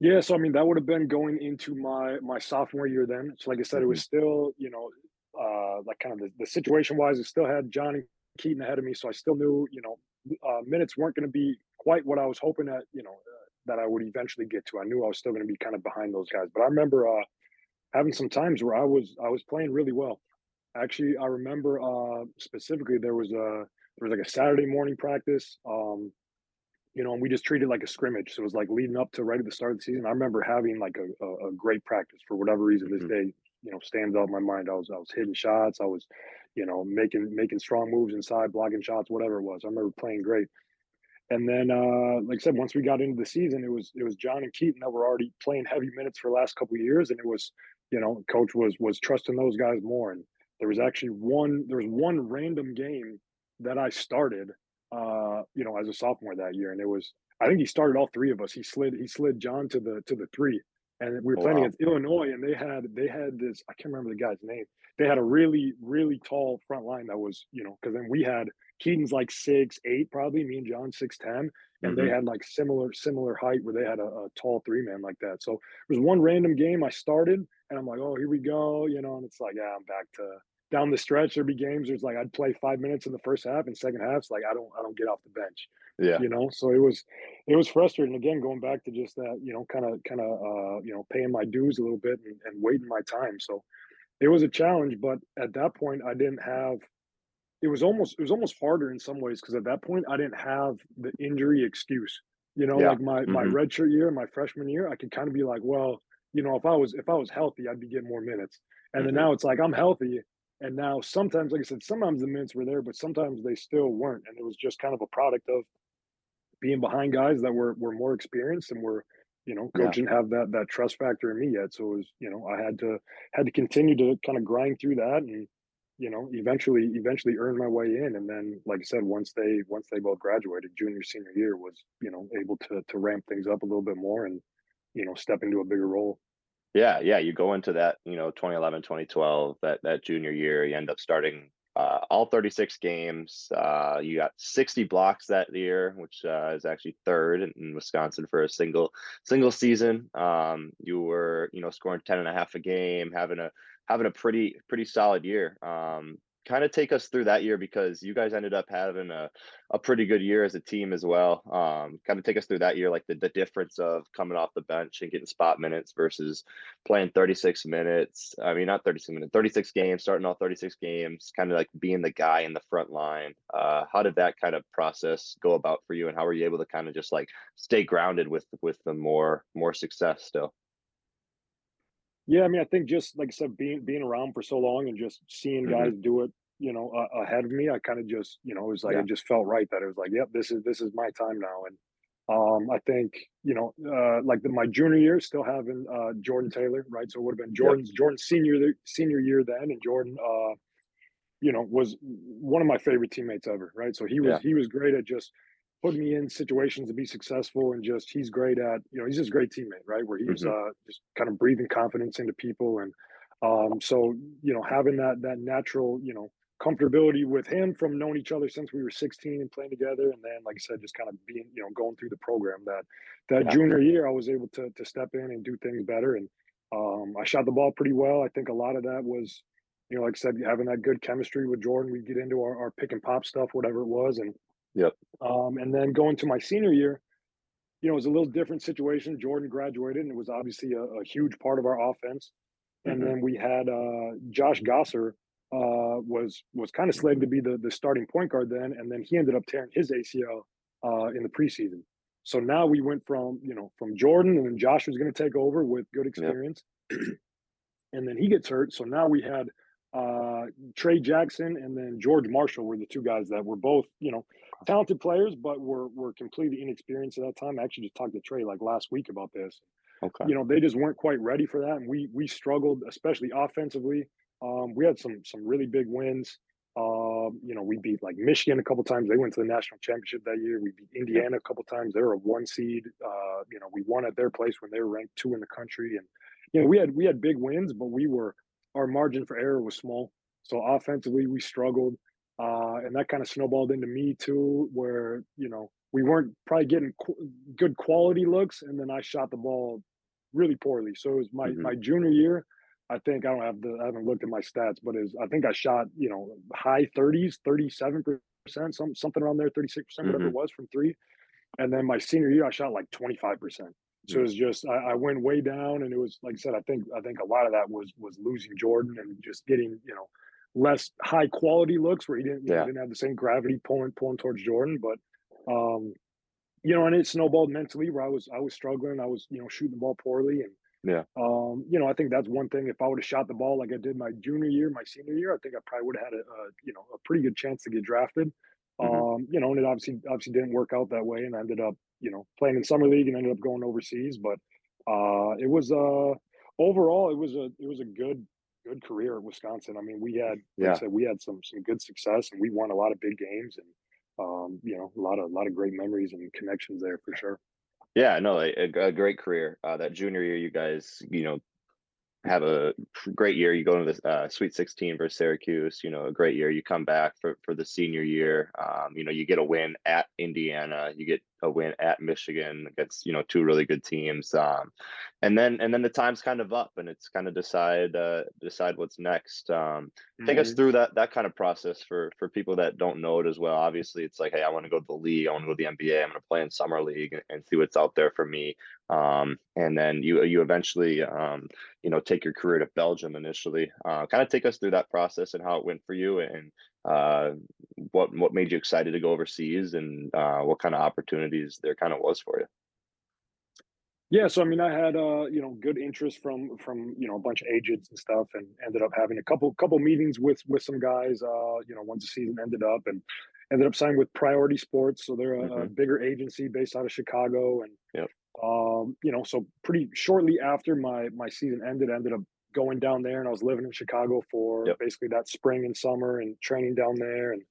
Yeah, so I mean, that would have been going into my my sophomore year then. So like I said, it hmm was still, you know, uh, like kind of the, the situation wise, it still had Johnny Keaton ahead of me, so I still knew, you know, uh, minutes weren't going to be quite what I was hoping that, you know, uh, that I would eventually get to. I knew I was still going to be kind of behind those guys, but I remember uh, having some times where I was I was playing really well. Actually, I remember uh, specifically there was a there was like a Saturday morning practice. Um, you know, and we just treated it like a scrimmage. So it was like leading up to right at the start of the season. I remember having like a, a, a great practice for whatever reason. This Mhm. day, you know, stands out in my mind. I was I was hitting shots. I was, you know, making making strong moves inside, blocking shots, whatever it was. I remember playing great. And then, uh, like I said, once we got into the season, it was it was John and Keaton that were already playing heavy minutes for the last couple of years, and it was, you know, coach was was trusting those guys more. And there was actually one there was one random game that I started, uh, you know, as a sophomore that year, and it was I think he started all three of us. He slid he slid John to the to the three, and we were Oh, playing wow. against Illinois, and they had they had this I can't remember the guy's name. They had a really really tall front line that was you know because then we had Keaton's like six eight probably me and John six ten, and they Mhm. had like similar similar height where they had a, a tall three man like that. So it was one random game I started, and I'm like, oh here we go, you know, and it's like yeah I'm back to down the stretch. There'd be games where it's like I'd play five minutes in the first half, and second half it's like I don't I don't get off the bench Yeah. you know so it was it was frustrating again going back to just that you know kind of kind of uh you know paying my dues a little bit and, and waiting my time so it was a challenge but at that point i didn't have it was almost it was almost harder in some ways because at that point i didn't have the injury excuse you know Yeah. like my my Mhm. redshirt year my freshman year i could kind of be like well you know if i was if i was healthy i'd be getting more minutes and then Mhm. now it's like i'm healthy and now sometimes like i said sometimes the minutes were there but sometimes they still weren't and it was just kind of a product of being behind guys that were were more experienced and were you know Yeah. coach didn't have that that trust factor in me yet. So it was you know i had to had to continue to kind of grind through that and you know eventually eventually earn my way in. And then like i said once they once they both graduated junior senior year was you know able to to ramp things up a little bit more and you know step into a bigger role Yeah, yeah, you go into that, you know, 2011, 2012, that that junior year, you end up starting uh, all 36 games. Uh, you got 60 blocks that year, which uh, is actually third in, in Wisconsin for a single single season. Um, you were, you know, scoring 10 and a half a game, having a having a pretty pretty solid year. Um, kind of take us through that year because you guys ended up having a, a pretty good year as a team as well. Um, kind of take us through that year, like the, the difference of coming off the bench and getting spot minutes versus playing 36 minutes. I mean, not 36 minutes, 36 games, starting all 36 games, kind of like being the guy in the front line. Uh, how did that kind of process go about for you, and how were you able to kind of just like stay grounded with with the more more success still? Yeah, I mean, I think just like I said, being being around for so long and just seeing hmm guys do it, you know, uh, ahead of me, I kind of just, you know, it was like Yeah. it just felt right that it was like, yep, this is this is my time now. And um, I think, you know, uh, like the, my junior year, still having uh, Jordan Taylor, right? So it would have been Yep. Jordan's Jordan's senior senior year then, and Jordan, uh, you know, was one of my favorite teammates ever, right? So he was Yeah. he was great at just putting me in situations to be successful and just he's great at, you know, he's just a great teammate, right? Where he's was hmm uh just kind of breathing confidence into people and um so, you know, having that that natural, you know, comfortability with him from knowing each other since we were 16 and playing together and then like I said just kind of being, you know, going through the program that that Yeah. junior year I was able to to step in and do things better and um I shot the ball pretty well. I think a lot of that was you know, like I said, having that good chemistry with Jordan, we'd get into our, our pick and pop stuff, whatever it was. And Yep. um, and then going to my senior year, you know, it was a little different situation. Jordan graduated, and it was obviously a, a huge part of our offense. And hmm then we had uh, Josh Gasser uh, was was kind of slated to be the the starting point guard then, and then he ended up tearing his ACL uh, in the preseason. So now we went from you know from Jordan, and then Josh was going to take over with good Yep. experience, [CLEARS THROAT] and then he gets hurt. So now we had uh, Trey Jackson and then George Marshall were the two guys that were both, you know, talented players, but were were completely inexperienced at that time. I actually just talked to Trey like last week about this. Okay. You know, they just weren't quite ready for that, and we we struggled, especially offensively. Um, we had some some really big wins. Um, you know, we beat like Michigan a couple times. They went to the national championship that year. We beat Indiana a couple times. They were a one seed. Uh, you know, we won at their place when they were ranked two in the country, and you know, we had we had big wins, but we were our margin for error was small. So offensively, we struggled, uh, and that kind of snowballed into me too, where you know we weren't probably getting qu- good quality looks, and then I shot the ball really poorly. So it was my hmm my junior year. I think I don't have the I haven't looked at my stats, but is I think I shot you know high 30s, 37 percent, some something around there, 36 percent, whatever it was from three. And then my senior year, I shot like 25 percent. So it Mm. was just I, I went way down, and it was like I said, I think I think a lot of that was was losing Jordan and just getting you know less high quality looks where he didn't Yeah. didn't have the same gravity pulling pulling towards Jordan, but um you know, and it snowballed mentally where I was I was struggling. I was, you know, shooting the ball poorly. And Yeah. um, you know, I think that's one thing. If I would have shot the ball like I did my junior year, my senior year, I think I probably would have had a, a you know, a pretty good chance to get drafted. hmm Um, you know, and it obviously obviously didn't work out that way and I ended up, you know, playing in summer league and ended up going overseas. But uh it was uh overall it was a it was a good good career at Wisconsin. I mean, we had like I said, we had some some good success and we won a lot of big games and um, you know, a lot of a lot of great memories and connections there for sure. Yeah, no, a, a a great career. Uh, that junior year, you guys, you know, have a great year. You go into the uh, Sweet 16 versus Syracuse. You know, a great year. You come back for for the senior year. Um, you know, you get a win at Indiana. You get a win at Michigan against you know two really good teams. Um, and then and then the time's kind of up, and it's kind of decide uh, decide what's next. Um, take us Mhm. through that that kind of process for for people that don't know it as well. Obviously, it's like, hey, I want to go to the league. I want to go to the NBA. I'm going to play in summer league and, and see what's out there for me. Um, and then you you eventually um, you know take your career to Belgium initially. Uh, kind of take us through that process and how it went for you, and uh, what what made you excited to go overseas, and uh, what kind of opportunities there kind of was for you. Yeah, so I mean, I had uh, you know, good interest from from you know a bunch of agents and stuff, and ended up having a couple couple meetings with with some guys. Uh, you know, once the season ended up, and ended up signing with Priority Sports, so they're a, a hmm bigger agency based out of Chicago, and Yep. um, you know, so pretty shortly after my my season ended, I ended up going down there, and I was living in Chicago for Yep. basically that spring and summer, and training down there, and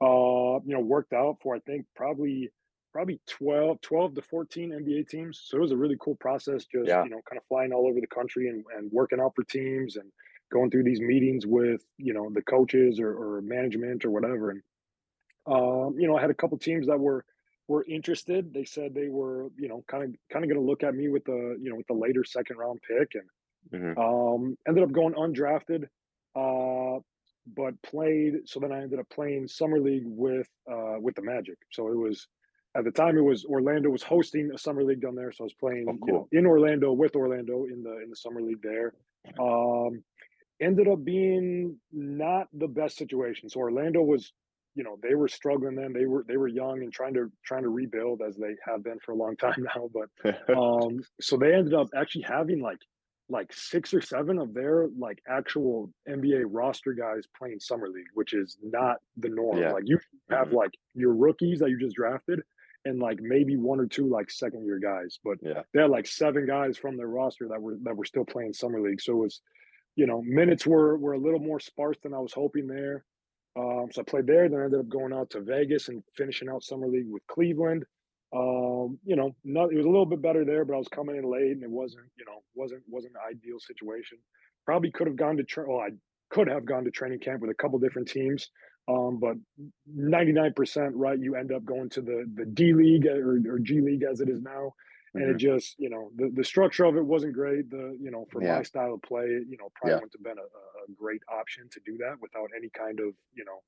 uh, you know, worked out for I think probably probably 12, 12 to 14 NBA teams. So it was a really cool process, just Yeah. you know, kind of flying all over the country and, and working out for teams and going through these meetings with, you know, the coaches or, or management or whatever. And um, you know, I had a couple teams that were were interested. They said they were, you know, kind of kind of gonna look at me with the, you know, with the later second round pick. And hmm um, ended up going undrafted, uh, but played. So then I ended up playing summer league with uh, with the Magic. So it was at the time it was Orlando was hosting a summer league down there. So I was Oh, playing, you know, in Orlando with Orlando in the in the summer league there. Um, ended up being not the best situation. So Orlando was, you know, they were struggling then. They were they were young and trying to trying to rebuild as they have been for a long [LAUGHS] time now. But [LAUGHS] um, so they ended up actually having like like six or seven of their like actual NBA roster guys playing summer league, which is not the norm. yeah. Like you have hmm like your rookies that you just drafted and like maybe one or two like second year guys, but Yeah. they had like seven guys from their roster that were that were still playing summer league. So it was, you know, minutes were were a little more sparse than I was hoping there. Um, so I played there, then I ended up going out to Vegas and finishing out summer league with Cleveland. Um, you know, not it was a little bit better there, but I was coming in late and it wasn't, you know, wasn't wasn't an ideal situation. Probably could have gone to tra- oh, I could have gone to training camp with a couple different teams. Um, but 99% right, you end up going to the the D League or, or G League as it is now. And it hmm just, you know, the, the structure of it wasn't great. The, you know, for Yeah. my style of play, you know, probably Yeah. wouldn't have been a a great option to do that without any kind of, you know,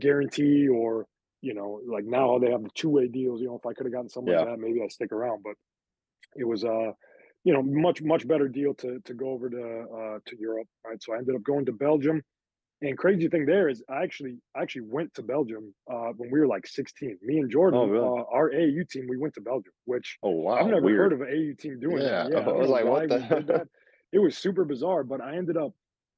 guarantee or, you know, like now they have the two way deals. You know, if I could have gotten something like that, maybe I stick around. But it was uh you know much much better deal to to go over to uh to Europe right so I ended up going to Belgium and crazy thing there is I actually I actually went to Belgium uh when we were like 16 me and Oh, Jordan really? uh our AU team we went to Belgium which Oh, wow, I've never heard of an AU team doing that Yeah. [LAUGHS] yeah I was like, what the? [LAUGHS] it was super bizarre but I ended up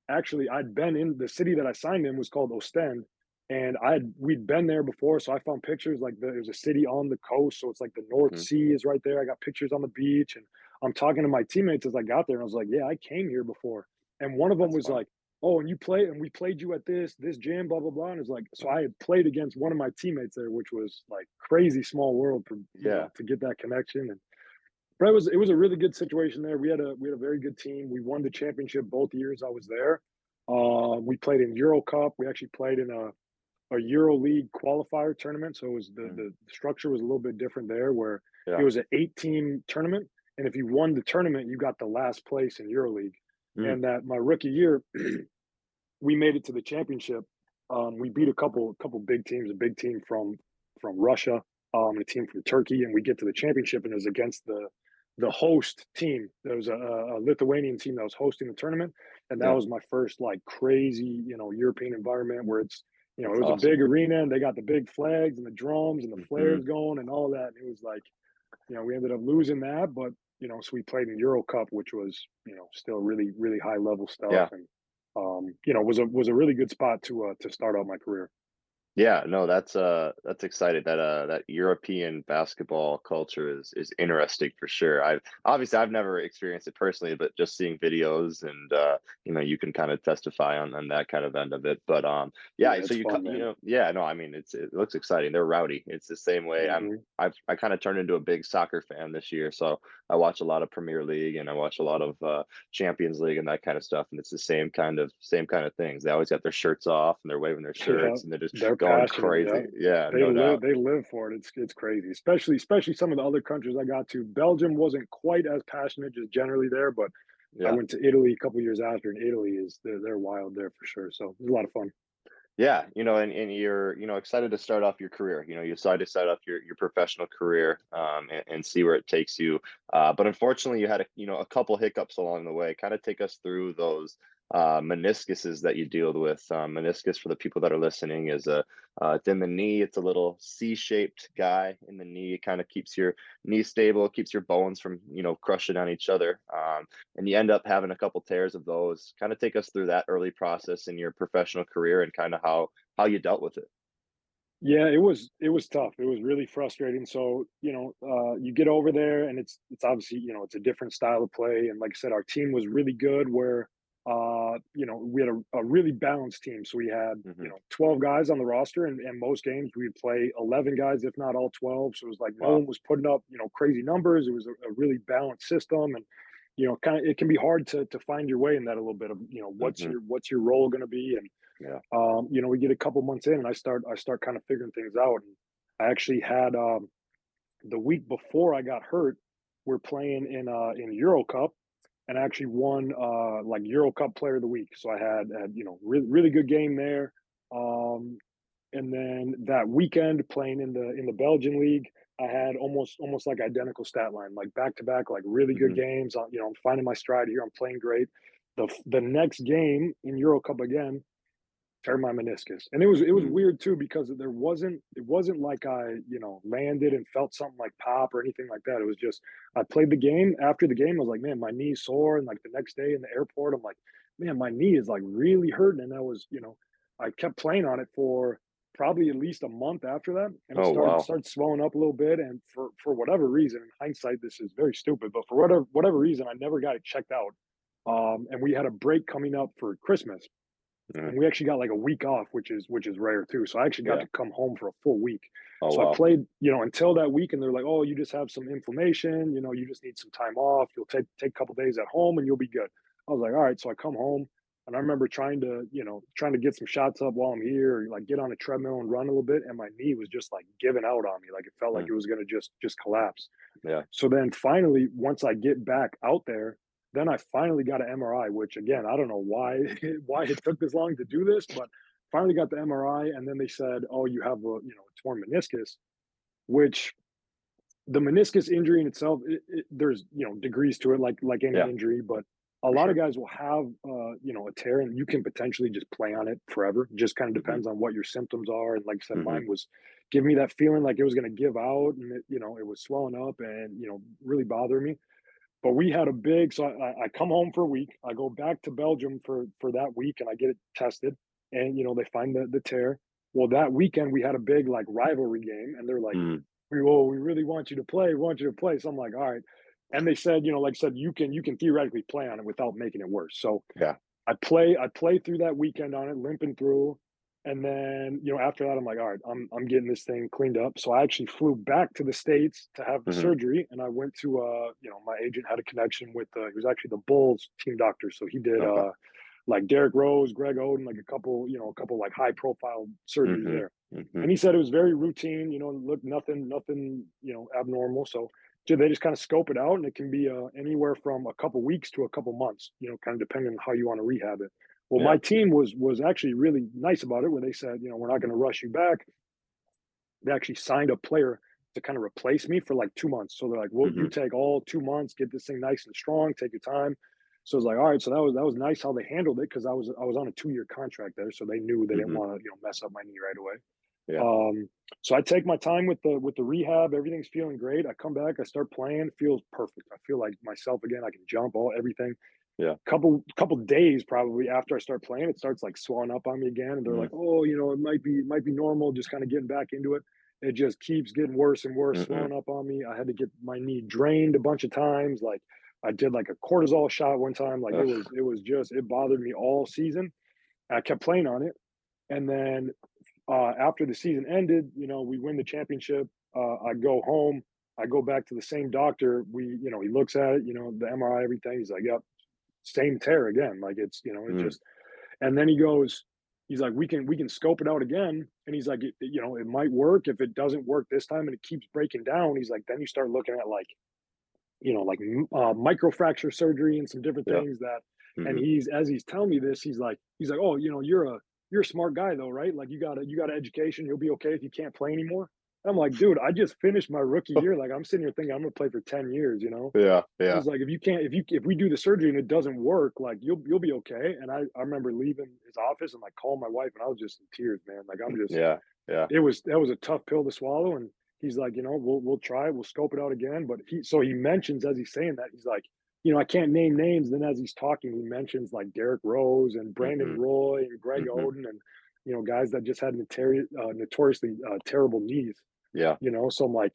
actually I'd been in the city that I signed in was called Ostend and I had we'd been there before so I found pictures like the, there's a city on the coast so it's like the North hmm Sea is right there I got pictures on the beach and I'm talking to my teammates as I got there, and I was like, "Yeah, I came here before." And one of them That's was fun. like, "Oh, and you play, and we played you at this this gym, blah blah blah." And it's like, so I had played against one of my teammates there, which was like crazy small world for Yeah. know to get that connection. And but it was it was a really good situation there. We had a we had a very good team. We won the championship both years I was there. Uh, we played in Euro Cup. We actually played in a a Euro League qualifier tournament. So it was the Mm. the structure was a little bit different there, where it was an eight team tournament, and if you won the tournament, you got the last place in Euro League. Mm. and that my rookie year, [CLEARS THROAT] we made it to the championship. Um, we beat a couple a couple big teams, a big team from from Russia, um, a team from Turkey, and we get to the championship, and it was against the the host team. There was a, a Lithuanian team that was hosting the tournament, and that Yeah. was my first like crazy, you know, European environment where it's you know, it was awesome. a big arena and they got the big flags and the drums and the Mhm. flares going and all that. And it was like, you know, we ended up losing that, but you know, so we played in Euro Cup, which was, you know, still really, really high level stuff. Yeah. And um, you know, was a was a really good spot to uh to start out my career. Yeah, no, that's uh that's exciting. That uh that European basketball culture is is interesting for sure. I've obviously I've never experienced it personally, but just seeing videos and uh you know you can kind of testify on on that kind of end of it. But um Yeah, yeah, so you fun, you know yeah, no, I mean it's it looks exciting. They're rowdy. It's the same way. I'm Mhm. I've I kind of turned into a big soccer fan this year, so I watch a lot of Premier League and I watch a lot of uh Champions League and that kind of stuff, and it's the same kind of same kind of things. They always got their shirts off and they're waving their [LAUGHS] Yeah, shirts and they're just they're going. Yeah. crazy. Yeah, They no live doubt. they live for it. It's it's crazy. Especially especially some of the other countries I got to. Belgium wasn't quite as passionate just generally there, but I went to Italy a couple years after, and Italy is they're they're wild there for sure. So it was a lot of fun. Yeah, you know, and, and you're, you know, excited to start off your career. You know, you decided to start off your your professional career um, and, and see where it takes you. Uh, but unfortunately, you had a, you know, a couple hiccups along the way. Kind of take us through those uh, meniscuses that you deal with. Um, meniscus, for the people that are listening, is a uh, it's in the knee. It's a little C-shaped guy in the knee. It kind of keeps your knee stable, keeps your bones from, you know, crushing on each other. Um, and you end up having a couple tears of those. Kind of take us through that early process in your professional career and kind of how how you dealt with it. Yeah, it was it was tough. It was really frustrating. So, you know, uh, you get over there and it's it's obviously, you know, it's a different style of play. And like I said, our team was really good where uh, you know, we had a, a really balanced team. So we had, hmm you know, 12 guys on the roster and, and most games we'd play 11 guys, if not all 12. So it was like no one was putting up, you know, crazy numbers. It was a, a really balanced system. And, you know, kind of it can be hard to to find your way in that a little bit of, you know, what's hmm your what's your role gonna be and Yeah. um, you know, we get a couple months in and I start I start kind of figuring things out. And I actually had um the week before I got hurt, we're playing in uh in Euro Cup and I actually won uh like Euro Cup player of the week. So I had, had you know, really really good game there. Um and then that weekend playing in the in the Belgian league, I had almost almost like identical stat line, like back to back, like really good hmm games. Uh, You know, I'm finding my stride here. I'm playing great. The the next game in Euro Cup again, tear my meniscus. And it was it was mm weird too because there wasn't it wasn't like I, you know, landed and felt something like pop or anything like that. It was just I played the game. After the game, I was like, man, my knee sore. And like the next day in the airport, I'm like, man, my knee is like really hurting. And I was, you know, I kept playing on it for probably at least a month after that. And it Oh started wow. started swelling up a little bit. And for for whatever reason, in hindsight, this is very stupid, but for whatever whatever reason, I never got it checked out. Um, and we had a break coming up for Christmas hmm and we actually got like a week off, which is which is rare too. So I actually got Yeah. to come home for a full week. Oh So I played, you know, until that week, and they're like, "Oh, you just have some inflammation. You know, you just need some time off. You'll take take a couple days at home, and you'll be good." I was like, "All right." So I come home, and I remember trying to, you know, trying to get some shots up while I'm here, like get on a treadmill and run a little bit, and my knee was just like giving out on me. Like it felt like Mm, it was gonna just just collapse. Yeah. So then finally, once I get back out there, then I finally got an MRI, which again, I don't know why [LAUGHS] why it took this long to do this, but finally got the MRI, and then they said, "Oh, you have a you know a torn meniscus," which the meniscus injury in itself, it, it, there's you know degrees to it, like like any Yeah. injury, but a lot of guys will have uh, you know a tear, and you can potentially just play on it forever. Just kind of hmm depends on what your symptoms are, and like I said, hmm mine was giving me that feeling like it was going to give out, and it, you know it was swelling up, and you know really bothering me. But we had a big, so I, I come home for a week. I go back to Belgium for for that week, and I get it tested, and you know they find the the tear. Well, that weekend we had a big like rivalry game, and they're like, mm "We oh, we really want you to play. We want you to play." So I'm like, "All right." And they said, you know, like I said, you can you can theoretically play on it without making it worse. So Yeah. I play I play through that weekend on it, limping through. And then, you know, after that, I'm like, all right, I'm I'm getting this thing cleaned up. So I actually flew back to the States to have the hmm surgery. And I went to uh, you know, my agent had a connection with uh he was actually the Bulls team doctor. So he did Okay. uh like Derrick Rose, Greg Oden, like a couple, you know, a couple like high profile surgeries hmm there. hmm And he said it was very routine, you know, look nothing, nothing, you know, abnormal. So so they just kind of scope it out, and it can be uh, anywhere from a couple weeks to a couple months. You know, kind of depending on how you want to rehab it. Well, Yeah. my team was was actually really nice about it, where they said, you know, we're not going to rush you back. They actually signed a player to kind of replace me for like two months. So they're like, "Well, you take all two months, get this thing nice and strong, take your time." So it's like, all right. So that was that was nice how they handled it because I was I was on a two year contract there, so they knew they didn't Mhm. want to you know mess up my knee right away. Yeah. Um, so I take my time with the with the rehab. Everything's feeling great. I come back, I start playing. Feels perfect. I feel like myself again. I can jump all everything. Yeah. Couple couple days probably after I start playing, it starts like swelling up on me again, and they're Mhm. like, "Oh, you know, it might be it might be normal. Just kind of getting back into it." It just keeps getting worse and worse, Mm-mm. swelling up on me. I had to get my knee drained a bunch of times. Like I did like a cortisol shot one time. Like it was it was just it bothered me all season. I kept playing on it, and then uh, after the season ended, you know, we win the championship. Uh, I go home. I go back to the same doctor. We, you know, he looks at it, you know, the MRI, everything. He's like, "Yep, same tear again." Like it's, you know, it Mm. just. And then he goes, he's like, "We can, we can scope it out again." And he's like, it, "You know, it might work. If it doesn't work this time and it keeps breaking down, he's like, then you start looking at like, you know, like uh, microfracture surgery and some different things that and Mhm. he's as he's telling me this, he's like, he's like, oh, you know, you're a you're a smart guy though, right? Like you got a you got an education, you'll be okay if you can't play anymore. I'm like, dude, I just finished my rookie [LAUGHS] year. Like I'm sitting here thinking I'm gonna play for 10 years, you know. Yeah. Yeah. He's like, if you can't, if you if we do the surgery and it doesn't work, like you'll you'll be okay. And I I remember leaving his office and like calling my wife and I was just in tears, man. Like I'm just Yeah. Yeah. it was that was a tough pill to swallow. And he's like, you know, we'll we'll try, we'll scope it out again. But he so he mentions as he's saying that, he's like, you know, I can't name names. Then as he's talking, he mentions like Derrick Rose and Brandon Mhm. Roy and Greg Mhm. Oden and you know, guys that just had notori- uh, notoriously uh, terrible knees, Yeah. you know. So I'm like,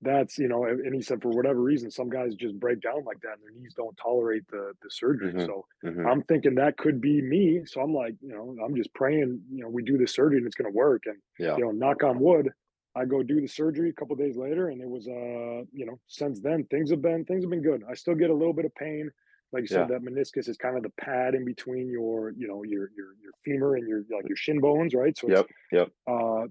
that's you know, and he said for whatever reason, some guys just break down like that and their knees don't tolerate the the surgery. Mhm. So Mhm. I'm thinking that could be me. So I'm like, you know, I'm just praying, you know, we do the surgery and it's gonna work. And Yeah. you know, knock on wood, I go do the surgery a couple days later, and it was uh, you know, since then things have been things have been good. I still get a little bit of pain. Like you said, Yeah. that meniscus is kind of the pad in between your, you know, your your your femur and your like your shin bones, right? So it's Yep. Yep. uh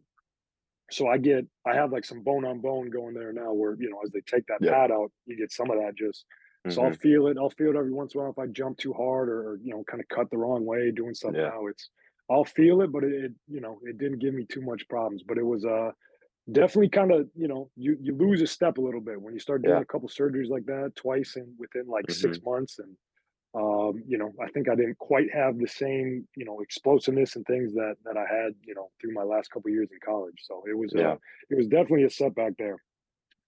so I get I have like some bone on bone going there now where, you know, as they take that Yep. pad out, you get some of that just so I'll Mhm. feel it. I'll feel it every once in a while if I jump too hard or, or you know, kind of cut the wrong way doing stuff Yeah. now. It's I'll feel it, but it, it you know, it didn't give me too much problems. But it was uh definitely kind of, you know, you you lose a step a little bit when you start doing Yeah. a couple surgeries like that twice and within like Mhm. six months. And um, you know, I think I didn't quite have the same, you know, explosiveness and things that that I had, you know, through my last couple years in college. So it was Yeah. uh it was definitely a setback there.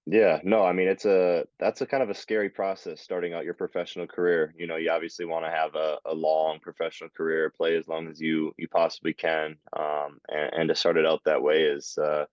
Yeah, no, I mean it's a that's a kind of a scary process starting out your professional career. You know, you obviously want to have a, a long professional career, play as long as you you possibly can. Um, and, and to start it out that way is uh,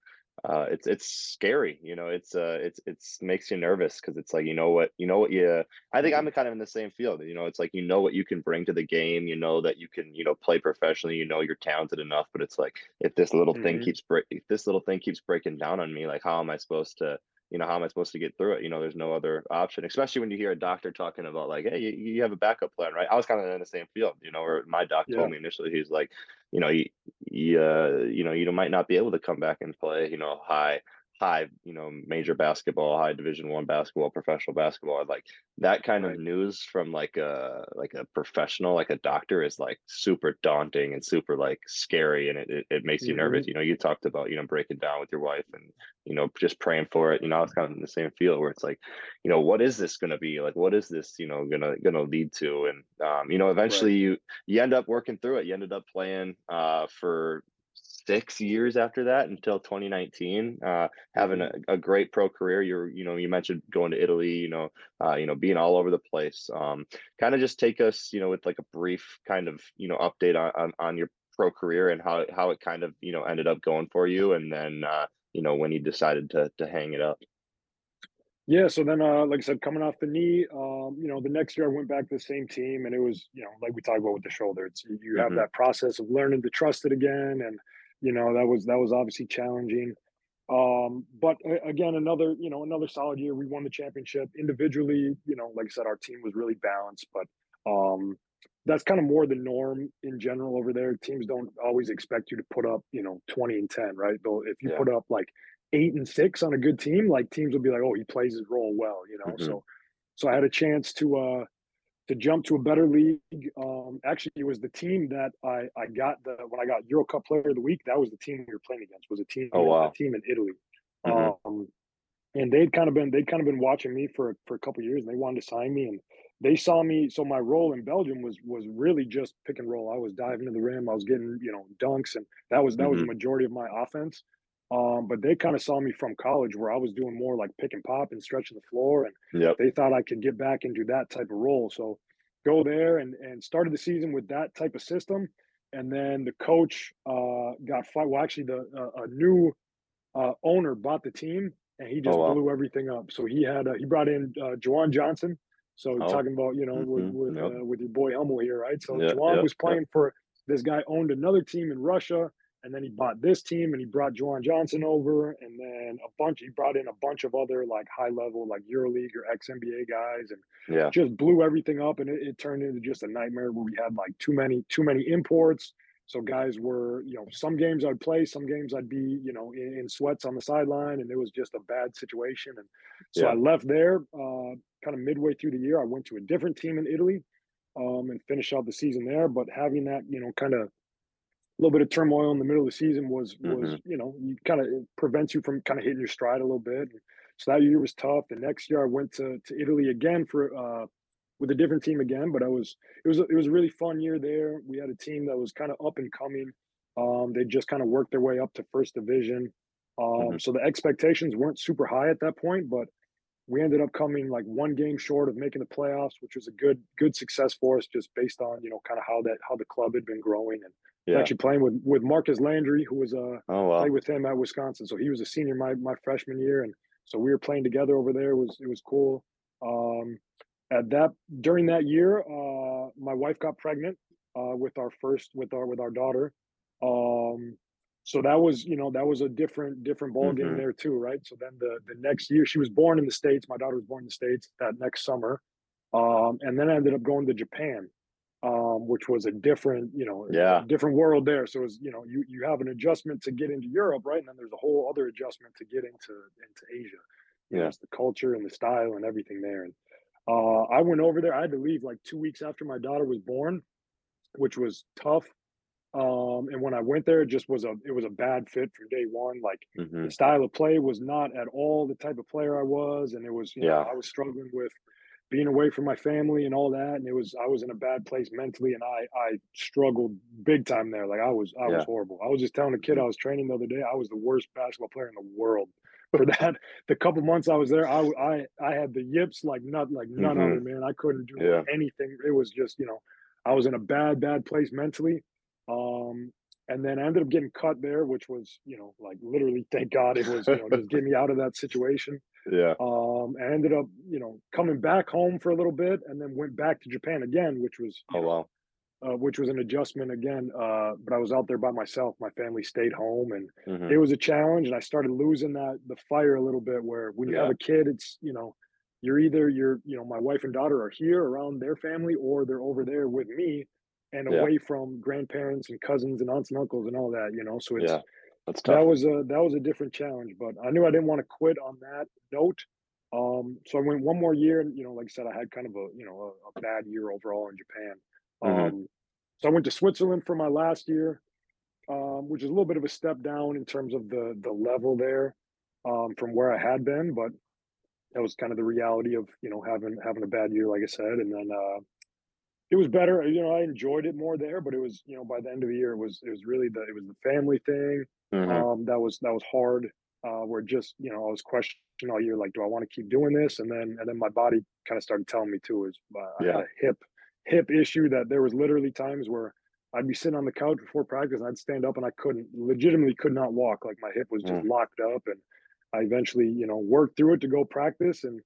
uh, it's it's scary. You know, it's uh, it's it's makes you nervous because it's like you know what you know what you. I think Mhm. I'm kind of in the same field. You know, it's like you know what you can bring to the game. You know that you can you know play professionally. You know you're talented enough. But it's like if this little thing Mhm. keeps break, if this little thing keeps breaking down on me, like how am I supposed to? you know, how am I supposed to get through it? You know, there's no other option, especially when you hear a doctor talking about like, hey, you, you have a backup plan, right? I was kind of in the same field, you know, where my doc Yeah. told me initially, he's like, you know, you, you, uh, you know, you might not be able to come back and play, you know, high, high, you know, major basketball, high division one basketball, professional basketball. Like that kind Right. of news from like a like a professional, like a doctor is like super daunting and super like scary and it, it, it makes you nervous. Mhm. You know, you talked about, you know, breaking down with your wife and you know, just praying for it. You know, I was kind of in the same field where it's like, you know, what is this going to be? Like, what is this, you know, gonna gonna lead to? And um, you know, eventually you you end up working through it. You ended up playing uh for six years after that until 2019 uh having Mhm. a, a great pro career. You're you know you mentioned going to italy you know uh you know being all over the place. Um kind of just take us you know with like a brief kind of you know update on on, on your pro career and how how it kind of you know ended up going for you and then uh you know when you decided to to hang it up Yeah, so then, uh, like I said, coming off the knee, um, you know, the next year I went back to the same team, and it was, you know, like we talked about with the shoulder, it's you you have that process of learning to trust it again, and you know that was that was obviously challenging. Um, but again, another, you know, another solid year. We won the championship individually. You know, like I said, our team was really balanced, but um, that's kind of more the norm in general over there. Teams don't always expect you to put up, you know, twenty and ten, right? Though if you yeah put up like eight and six on a good team, like teams would be like, oh, he plays his role well, you know. Mhm. So so I had a chance to uh to jump to a better league. Um actually it was the team that I I got the when I got Euro Cup player of the week, that was the team we were playing against, was a team Oh, a team in Italy. Mhm. Um and they'd kind of been they'd kind of been watching me for for a couple years and they wanted to sign me and they saw me so my role in Belgium was was really just pick and roll. I was diving to the rim, I was getting, you know, dunks and that was that was the Mhm. majority of my offense. Um, but they kind of saw me from college where I was doing more like pick and pop and stretching the floor and Yep. they thought I could get back into that type of role. So go there and and started the season with that type of system. And then the coach uh got fired. Well, actually the uh, a new uh, owner bought the team and he Oh, just wow. blew everything up. So he had uh, he brought in uh, JaJuan Johnson. So Oh. talking about you know with Mhm. with Yep. uh, with your boy Hummel here, right? So Yeah, JaJuan yep, was yep. playing for this guy owned another team in Russia, and then he bought this team and he brought JaJuan Johnson over, and then a bunch. He brought in a bunch of other like high level like EuroLeague or ex NBA guys, and Yeah. just blew everything up, and it, it turned into just a nightmare where we had like too many too many imports. So guys were, you know, some games I'd play, some games I'd be, you know, in, in sweats on the sideline, and it was just a bad situation. And so I left there, uh, kind of midway through the year. I went to a different team in Italy, um, and finished out the season there. But having that, you know, kind of little bit of turmoil in the middle of the season was was, Mhm. you know, you kind of prevents you from kind of hitting your stride a little bit. So that year was tough. The next year I went to to Italy again for uh with a different team again, but I was it was a, it was a really fun year there. We had a team that was kind of up and coming. Um, they just kind of worked their way up to first division. Um, Mhm. so the expectations weren't super high at that point, but we ended up coming like one game short of making the playoffs, which was a good good success for us, just based on you know kind of how that how the club had been growing and Yeah. actually playing with with Marcus Landry, who was uh Oh, wow. played with him at Wisconsin. So he was a senior my my freshman year, and so we were playing together over there. It was it was cool. Um, at that during that year, uh, my wife got pregnant uh, with our first with our with our daughter. Um, so that was you know that was a different different ball game Mhm. there too, right? So then the the next year she was born in the states. My daughter was born in the states that next summer, um, and then I ended up going to Japan um, which was a different, you know, Yeah. different world there. So it's, you know, you you have an adjustment to get into Europe, right? And then there's a whole other adjustment to get into into Asia. You know, it's the culture and the style and everything there. And uh, I went over there. I had to leave like two weeks after my daughter was born, which was tough. Um, and when I went there, it just was a it was a bad fit from day one. Like the Mhm. style of play was not at all the type of player I was, and it was you know Yeah. I was struggling with being away from my family and all that, and it was I was in a bad place mentally, and I I struggled big time there. Like I was I was horrible. I was just telling a kid Mhm. I was training the other day, I was the worst basketball player in the world. [LAUGHS] For that, the couple months I was there, i i i had the yips like not like none Mhm. other man. I couldn't do Yeah. anything. It was just you know I was in a bad bad place mentally. Um, and then I ended up getting cut there, which was, you know, like literally, thank God it was, you know, just get me out of that situation. Yeah. Um, I ended up, you know, coming back home for a little bit and then went back to Japan again, which was, Oh, wow. uh, which was an adjustment again. Uh, but I was out there by myself. My family stayed home and it Mhm. was a challenge. And I started losing that, the fire a little bit where when you have a kid, it's, you know, you're either, you're, you know, my wife and daughter are here around their family or they're over there with me and Yeah. away from grandparents and cousins and aunts and uncles and all that, you know. So it's Yeah. That's that was a that was a different challenge, but I knew I didn't want to quit on that note. Um, so I went one more year, and you know, like I said, I had kind of a you know a, a bad year overall in Japan. Mhm. Um, so I went to Switzerland for my last year, um, which is a little bit of a step down in terms of the the level there um, from where I had been, but that was kind of the reality of you know having having a bad year, like I said, and then uh, it was better. You know, I enjoyed it more there, but it was you know by the end of the year, it was it was really the it was the family thing Mhm. um, that was that was hard. Uh, where just you know I was questioning all year, like, do I want to keep doing this? And then and then my body kind of started telling me too. Is uh, I had Yeah. a hip hip issue that there was literally times where I'd be sitting on the couch before practice and I'd stand up and I couldn't legitimately could not walk. Like my hip was just Mm. locked up, and I eventually you know worked through it to go practice and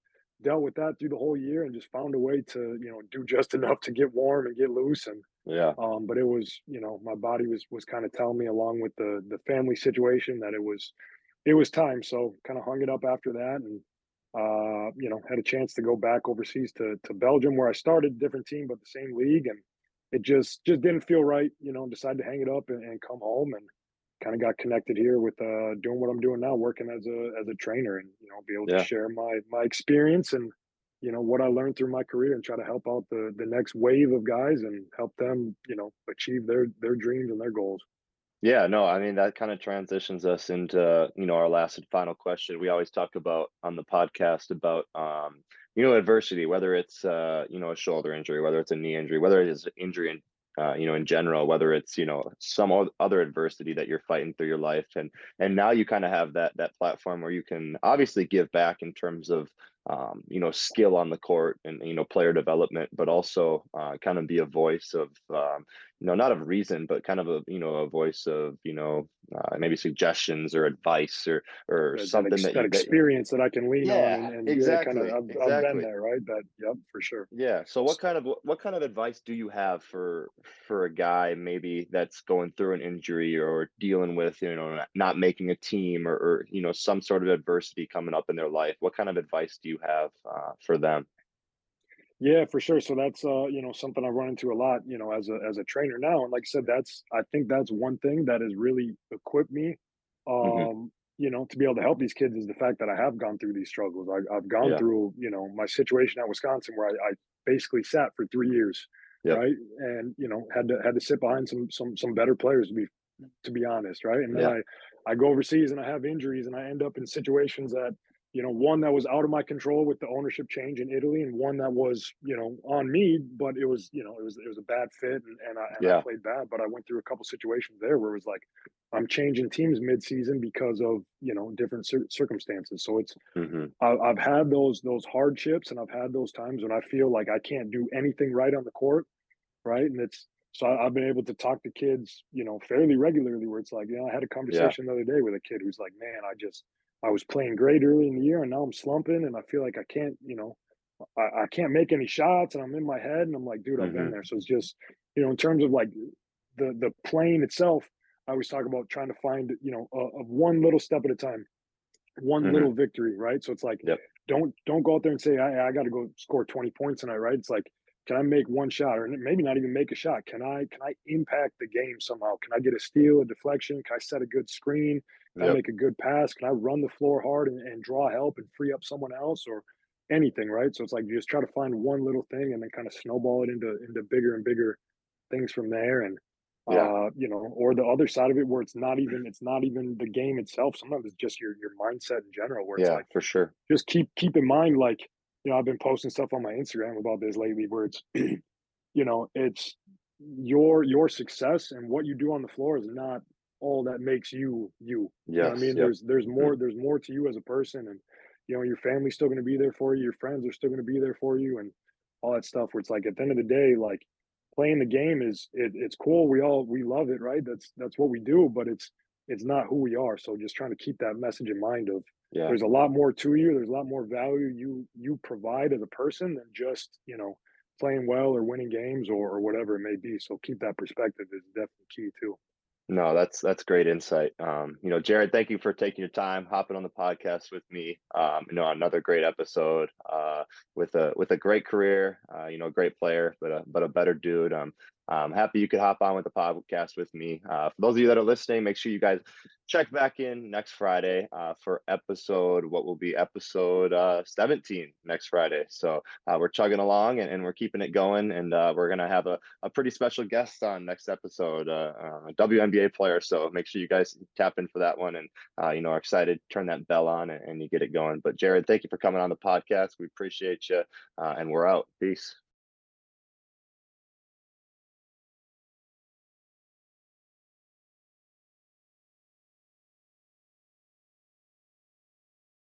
dealt with that through the whole year and just found a way to you know do just [LAUGHS] enough to get warm and get loose and Yeah. um, but it was, you know, my body was was kind of telling me along with the the family situation that it was it was time. So kind of hung it up after that and uh, you know, had a chance to go back overseas to to Belgium where I started, different team but the same league and it just just didn't feel right, you know, decided to hang it up and, and come home and kind of got connected here with uh, doing what I'm doing now, working as a as a trainer, and you know, be able Yeah. to share my my experience and you know what I learned through my career, and try to help out the the next wave of guys and help them, you know, achieve their their dreams and their goals. Yeah, no, I mean that kind of transitions us into, you know, our last and final question. We always talk about on the podcast about um, you know, adversity, whether it's uh, you know, a shoulder injury, whether it's a knee injury, whether it is an injury in uh, you know, in general, whether it's, you know, some other adversity that you're fighting through your life. And and now you kind of have that that platform where you can obviously give back in terms of um, you know, skill on the court and you know, player development, but also uh, kind of be a voice of um, you know, not of reason, but kind of a, you know, a voice of, you know, uh, maybe suggestions or advice or or That, that, something ex- that that you that, experience that I can lean on yeah, and, and yeah, kind of exactly, I've, I've been there, right? That yep, for sure. Yeah. So what kind of what kind of advice do you have for for a guy maybe that's going through an injury or dealing with, you know, not, not making a team or, or you know, some sort of adversity coming up in their life? What kind of advice do you have uh, for them? Yeah, for sure. So that's uh, you know, something I run into a lot, you know, as a as a trainer now. And like I said, that's I think that's one thing that has really equipped me hmm um, you know, to be able to help these kids is the fact that I have gone through these struggles. I I've gone Yeah. through, you know, my situation at Wisconsin where I, I basically sat for three years, right? And, you know, had to had to sit behind some some some better players to be to be honest, right? And then Yeah. I I go overseas and I have injuries and I end up in situations that you know, one that was out of my control with the ownership change in Italy, and one that was, you know, on me, but it was, you know, it was it was a bad fit, and, and I and I played bad. But I went through a couple situations there where it was like I'm changing teams mid-season because of you know different cir- circumstances. So it's hmm I, I've had those those hardships, and I've had those times when I feel like I can't do anything right on the court, right? And it's so I, I've been able to talk to kids, you know, fairly regularly. Where it's like, you know, I had a Yeah. conversation the other day with a kid who's like, "Man, I just I was playing great early in the year, and now I'm slumping, and I feel like I can't, you know, I, I can't make any shots, and I'm in my head, and I'm like, dude, I've been hmm there. So it's just, you know, in terms of like the the plane itself, I always talk about trying to find, you know, uh, of one little step at a time, one hmm little victory, right? So it's like, Yep. don't don't go out there and say, I I got to go score 20 points tonight, right? It's like, can I make one shot, or maybe not even make a shot? Can I can I impact the game somehow? Can I get a steal, a deflection? Can I set a good screen? Can I make a good pass? Can I run the floor hard and, and draw help and free up someone else or anything, right? So it's like you just try to find one little thing and then kind of snowball it into into bigger and bigger things from there. And Yeah. uh, you know, or the other side of it where it's not even it's not even the game itself. Sometimes it's just your your mindset in general, where it's Yeah. like For sure. just keep keep in mind, like, you know, I've been posting stuff on my Instagram about this lately where it's [CLEARS THROAT] you know, it's your your success and what you do on the floor is not all that makes you you. You know I mean? Yep. There's there's hmm more there's more to you as a person and you know, your family's still gonna be there for you, your friends are still gonna be there for you and all that stuff where it's like at the end of the day, like playing the game is it, it's cool. We all we love it, right? That's that's what we do, but it's it's not who we are. So just trying to keep that message in mind of Yeah. there's a lot more to you. There's a lot more value you you provide as a person than just, you know, playing well or winning games or, or whatever it may be. So keep that perspective is definitely key too. No, that's that's great insight. Um, you know, Jared, thank you for taking your time, hopping on the podcast with me. Um, you know, another great episode uh, with a with a great career. Uh, you know, a great player, but a but a better dude. Um, I'm happy you could hop on with the podcast with me. Uh, for those of you that are listening, make sure you guys check back in next Friday uh, for episode what will be episode uh, 17 next Friday. So uh, we're chugging along and, and we're keeping it going, and uh, we're gonna have a a pretty special guest on next episode, uh, a WNBA player. So make sure you guys tap in for that one and, you know, are excited, turn that bell on and, and you get it going. But Jared, thank you for coming on the podcast. We appreciate you. And we're out. Peace.